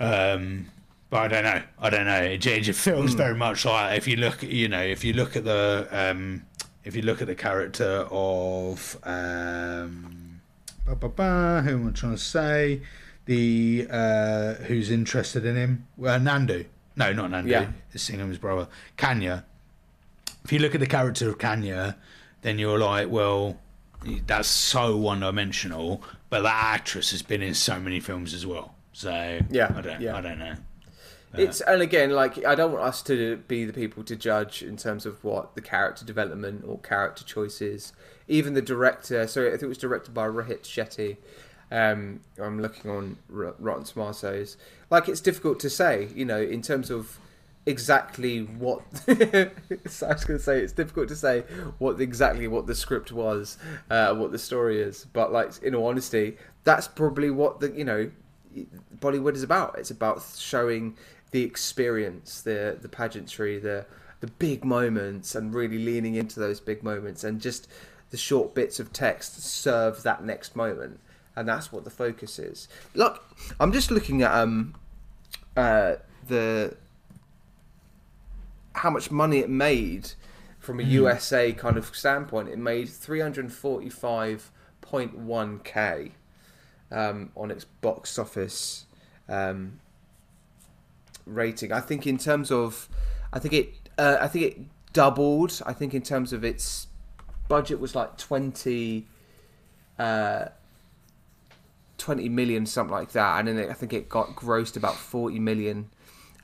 Um, but I don't know. I don't know. It, it just feels very much like if you look, you know, if you look at the, um, if you look at the character of, um, ba, ba, ba, who am I trying to say? The uh, who's interested in him? Well, Nandu. No, not Nandu. Yeah. Singham's brother, Kavya. If you look at the character of Kavya, then you're like, well, that's so one-dimensional. But that actress has been in so many films as well. So Yeah, I don't, yeah. I don't know. It's and again, like I don't want us to be the people to judge in terms of what the character development or character choices. Even the director, so I think it was directed by Rohit Shetty. Um, I'm looking on Rotten Tomatoes. Like it's difficult to say, you know, in terms of exactly what. so I was going to say it's difficult to say what exactly what the script was, uh, what the story is. But like in all honesty, that's probably what the you know Bollywood is about. It's about showing the experience, the the pageantry, the the big moments, and really leaning into those big moments, and just the short bits of text serve that next moment, and that's what the focus is. Look, I'm just looking at um uh the how much money it made from a USA kind of standpoint. It made 345.1k um, on its box office um, rating. I think in terms of, I think it, uh, I think it doubled. I think in terms of its budget was like 20, uh, 20 million, something like that, and then it, I think it got grossed about 40 million.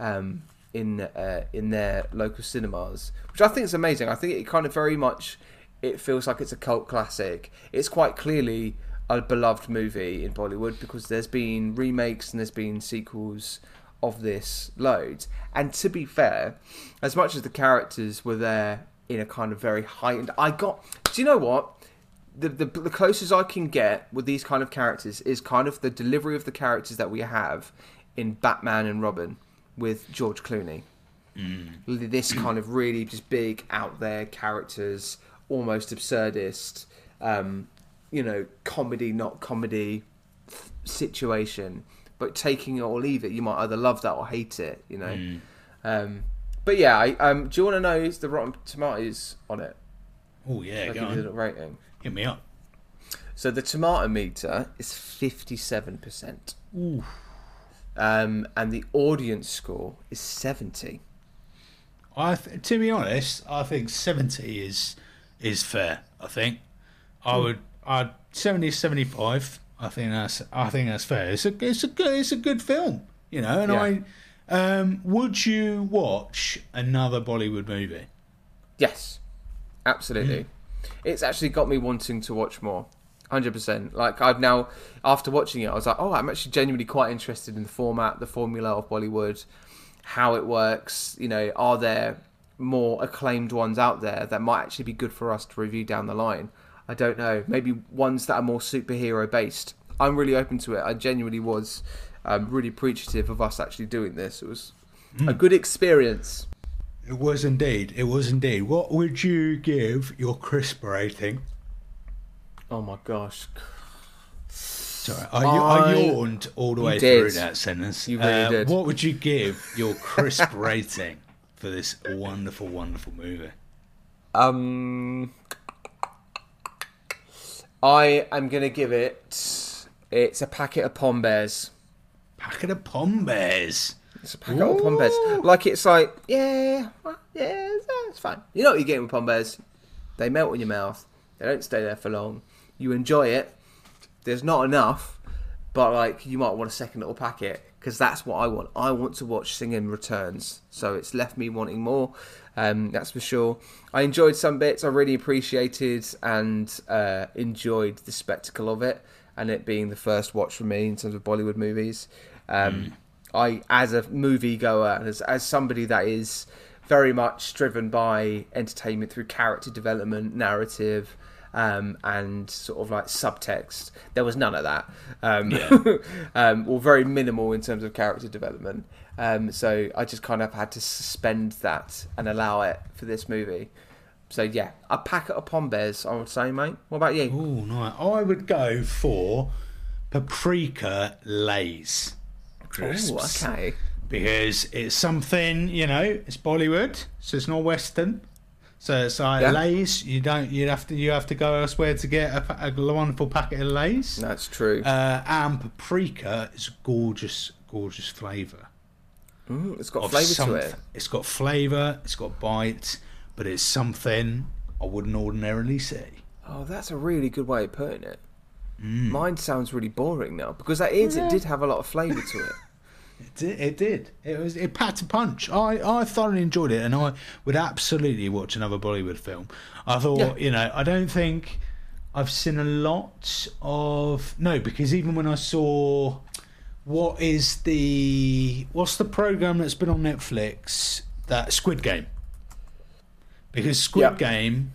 Um, in uh, in their local cinemas, which I think is amazing. I think it kind of very much it feels like it's a cult classic. It's quite clearly a beloved movie in Bollywood because there's been remakes and there's been sequels of this loads. And to be fair, as much as the characters were there in a kind of very heightened, I got. Do you know what? The, the the closest I can get with these kind of characters is kind of the delivery of the characters that we have in Batman and Robin with George Clooney. This kind of really just big out there characters, almost absurdist, um, you know, comedy not comedy situation, but taking it or leave it. You might either love that or hate it. You know. Um, but yeah, I, um, do you want to know is the Rotten Tomatoes on it? Oh yeah, I'll go give you the on. rating. Hit me up. So the tomato meter is fifty-seven percent. Um, and the audience score is seventy. I th- to be honest, I think seventy is is fair. I think I Hmm. would. I 70, 75. I think that's. I think that's fair. It's a. It's a good. It's a good film. You know, and Yeah. I. Um, would you watch another Bollywood movie? Yes, absolutely. Hmm. It's actually got me wanting to watch more. Hundred percent. Like I've now, after watching it, I was like, oh, I'm actually genuinely quite interested in the format, the formula of Bollywood, how it works. You know, are there more acclaimed ones out there that might actually be good for us to review down the line? I don't know. Maybe ones that are more superhero based. I'm really open to it. I genuinely was um, really appreciative of us actually doing this. It was a good experience. It was indeed. It was indeed. What would you give your crisp rating? Oh my gosh. Sorry, I, I I- yawned all the way through that sentence. You really Uh, did. What would you give your crisp rating for this wonderful, wonderful movie? Um, I am gonna give it. It's a packet of Pom Bears. Packet of Pom Bears. It's a packet of Pom Bears. Like it's like yeah, yeah, it's, uh, it's fine. You know what you're getting with Pom Bears? They melt in your mouth. They don't stay there for long. You enjoy it. There's not enough, but like you might want a second little packet because that's what I want. I want to watch Singham Returns, so it's left me wanting more. Um, that's for sure. I enjoyed some bits. I really appreciated and uh, enjoyed the spectacle of it, and it being the first watch for me in terms of Bollywood movies. Um, I, as a movie goer, as as somebody that is very much driven by entertainment through character development, narrative, um, and sort of like subtext. There was none of that, um, um, or very minimal in terms of character development. Um, so I just kind of had to suspend that and allow it for this movie. So yeah, a packet of Pom Bears, I would say, mate. What about you? Oh, nice. I would go for paprika lays. Crisps. Ooh, okay. Because it's something, you know, it's Bollywood, so it's not Western. So it's like Yeah. lays. You don't. You have to. You have to go elsewhere to get a, a wonderful packet of lays. That's true. Uh, and paprika is a gorgeous, gorgeous flavour. Mm, it's got of flavour to it. It's got flavour. It's got bite, but it's something I wouldn't ordinarily see. Oh, that's a really good way of putting it. Mm. Mine sounds really boring now because that is it did have a lot of flavour to it. It did. It did. It was. It packed a punch. I, I thoroughly enjoyed it, and I would absolutely watch another Bollywood film. I thought, Yeah. you know, I don't think I've seen a lot of no, because even when I saw what is the what's the program that's been on Netflix that Squid Game, because Squid Yep. Game.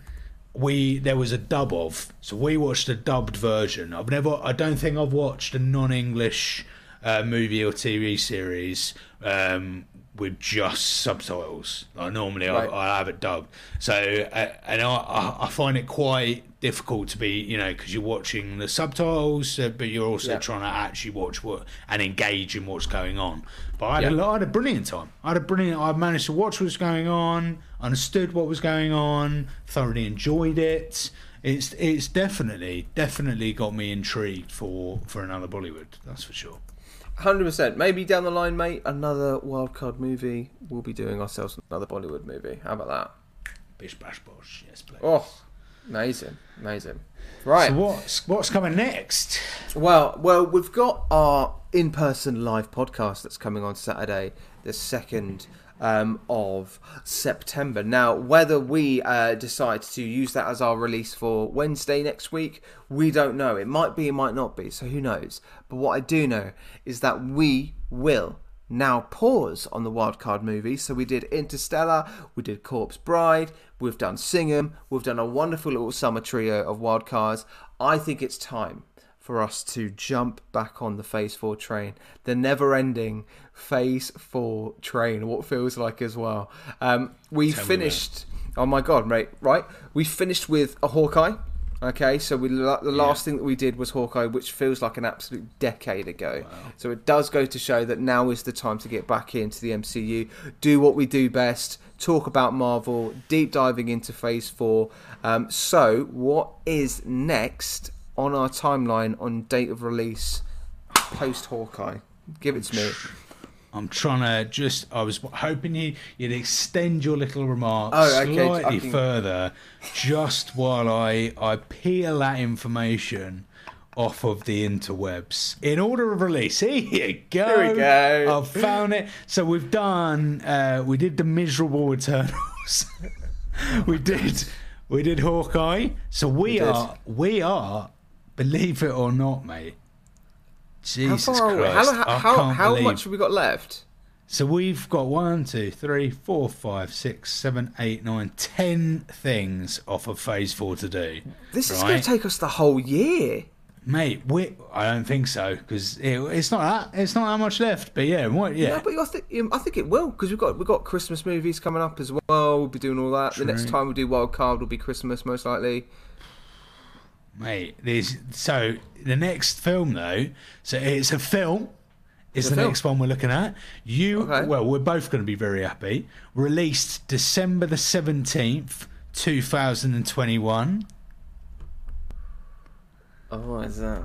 We there was a dub of, so we watched a dubbed version. I've never, I don't think I've watched a non-English uh, movie or TV series um, with just subtitles. Like normally, Right. I, I have it dubbed. So, uh, and I, I, I find it quite difficult to be, you know, because you're watching the subtitles, uh, but you're also Yeah. trying to actually watch what and engage in what's going on. But I had, Yeah. a, had a brilliant time. I had a brilliant. I managed to watch what was going on, understood what was going on, thoroughly enjoyed it. It's it's definitely definitely got me intrigued for for another Bollywood. That's for sure. Hundred percent. Maybe down the line, mate, another wildcard movie. We'll be doing ourselves another Bollywood movie. How about that? Bish bash bosh. Yes, please. Oh, amazing, amazing. Right. So what's what's coming next? Well, well, we've got our in-person live podcast that's coming on Saturday, the second um, of September. Now, whether we uh, decide to use that as our release for Wednesday next week, we don't know. It might be, it might not be. So who knows? But what I do know is that we will now pause on the wildcard movies. So we did Interstellar, we did Corpse Bride, we've done Singham, we've done a wonderful little summer trio of wildcards. I think it's time for us to jump back on the Phase 4 train, the never ending Phase 4 train, what feels like as well. Um, we Tell finished, oh my god, mate, right? We finished with a Hawkeye. Okay, so we the last thing that we did was Hawkeye, which feels like an absolute decade ago. So it does go to show that now is the time to get back into the MCU, do what we do best, talk about Marvel, deep diving into Phase Four. Um, so what is next on our timeline on date of release post Hawkeye? Give it to me. I'm trying to just. I was hoping you you'd extend your little remarks Oh, okay, slightly can- further, just while I I peel that information off of the interwebs in order of release. Here you go. Here we go. I've found it. So we've done. Uh, we did the miserable Eternals. we did. We did Hawkeye. So we, did. are. We are. Believe it or not, mate. Jesus How far are we? Christ! How, how, how believe much have we got left? so we've got one, two, three, four, five, six, seven, eight, nine, ten things off of phase four to do. This is going to take us the whole year. Mate, we, I don't think so because it, it's not that it's not that much left. But yeah, what, yeah, but I think um, I think it will because we've got we've got Christmas movies coming up as well. We'll be doing all that. The next time we do Wild Card will be Christmas most likely. Mate. There's so the next film though. So it's a film. Is the film. next one we're looking at? You Okay. well, we're both going to be very happy. Released December the seventeenth, two thousand and twenty-one. Oh, what is that?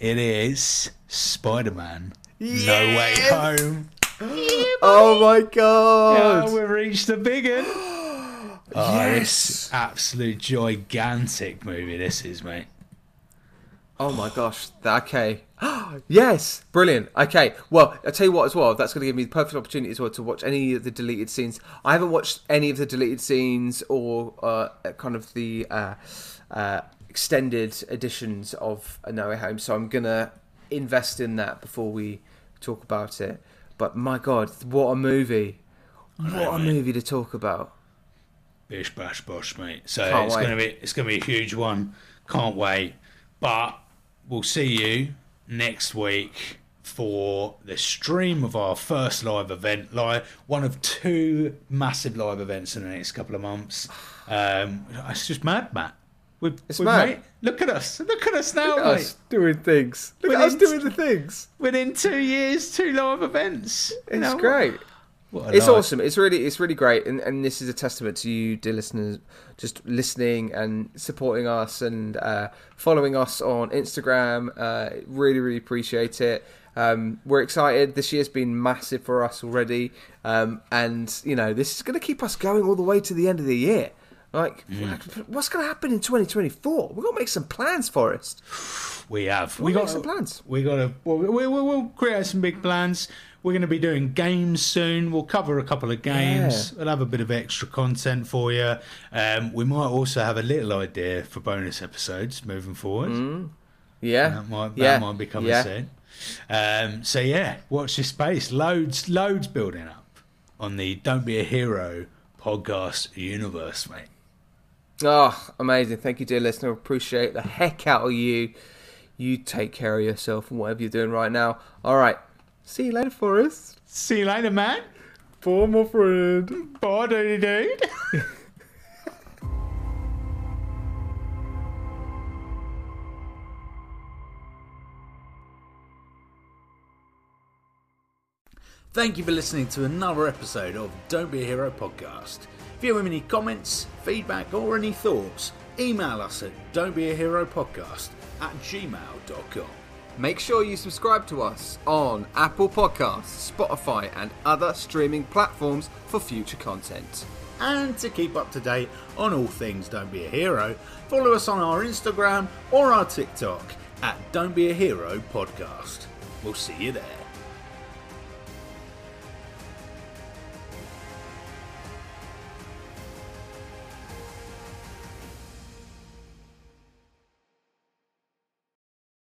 It is Spider-Man. No Way Home. Oh my Yeah, god! we've reached the big one. Oh, Yes. absolute gigantic movie. This is, mate. Oh my gosh. Okay. yes. Brilliant. Okay. Well, I'll tell you what as well. That's going to give me the perfect opportunity as well to watch any of the deleted scenes. I haven't watched any of the deleted scenes or uh, kind of the uh, uh, extended editions of A No Way Home. So I'm going to invest in that before we talk about it. But my God, what a movie. What a movie to talk about. Bish bash bosh, mate. So Can't it's wait. gonna be it's gonna be a huge one. Can't wait. But we'll see you next week for the stream of our first live event. Live one of two massive live events in the next couple of months. Um, it's just mad, Matt. We've, It's we've mad. made- look at us. Look at us now, Look at mate. us doing things. Look at us doing the things. Within two years, two live events. You It's know, great. It's awesome. It's really, it's really great, and, and this is a testament to you, dear listeners, just listening and supporting us and uh, following us on Instagram. Uh, really, really appreciate it. Um, we're excited. This year's been massive for us already, um, and you know this is going to keep us going all the way to the end of the year. Like, what's going to happen in 2024? We've got to make some plans for us. We have. We'll we got some plans. We got to. Well, we, we, we'll create some big plans. We're going to be doing games soon. We'll cover a couple of games. Yeah. We'll have a bit of extra content for you. Um, we might also have a little idea for bonus episodes moving forward. Yeah, That might, that yeah, might be coming yeah. soon. Um, so yeah, watch this space. Loads, loads building up on the Don't Be a Hero podcast universe, mate. Oh, amazing. Thank you, dear listener. Appreciate the heck out of you. You take care of yourself and whatever you're doing right now. All right. See you later, Forest. See you later, man. Bye, my friend. Bye, dude, dude. Thank you for listening to another episode of Don't Be a Hero podcast. If you have any comments, feedback, or any thoughts, email us at don'tbeaheropodcast at gmail.com. Make sure you subscribe to us on Apple Podcasts, Spotify, and other streaming platforms for future content. And to keep up to date on all things Don't Be a Hero, follow us on our Instagram or our TikTok at Don't Be a Hero Podcast. We'll see you there.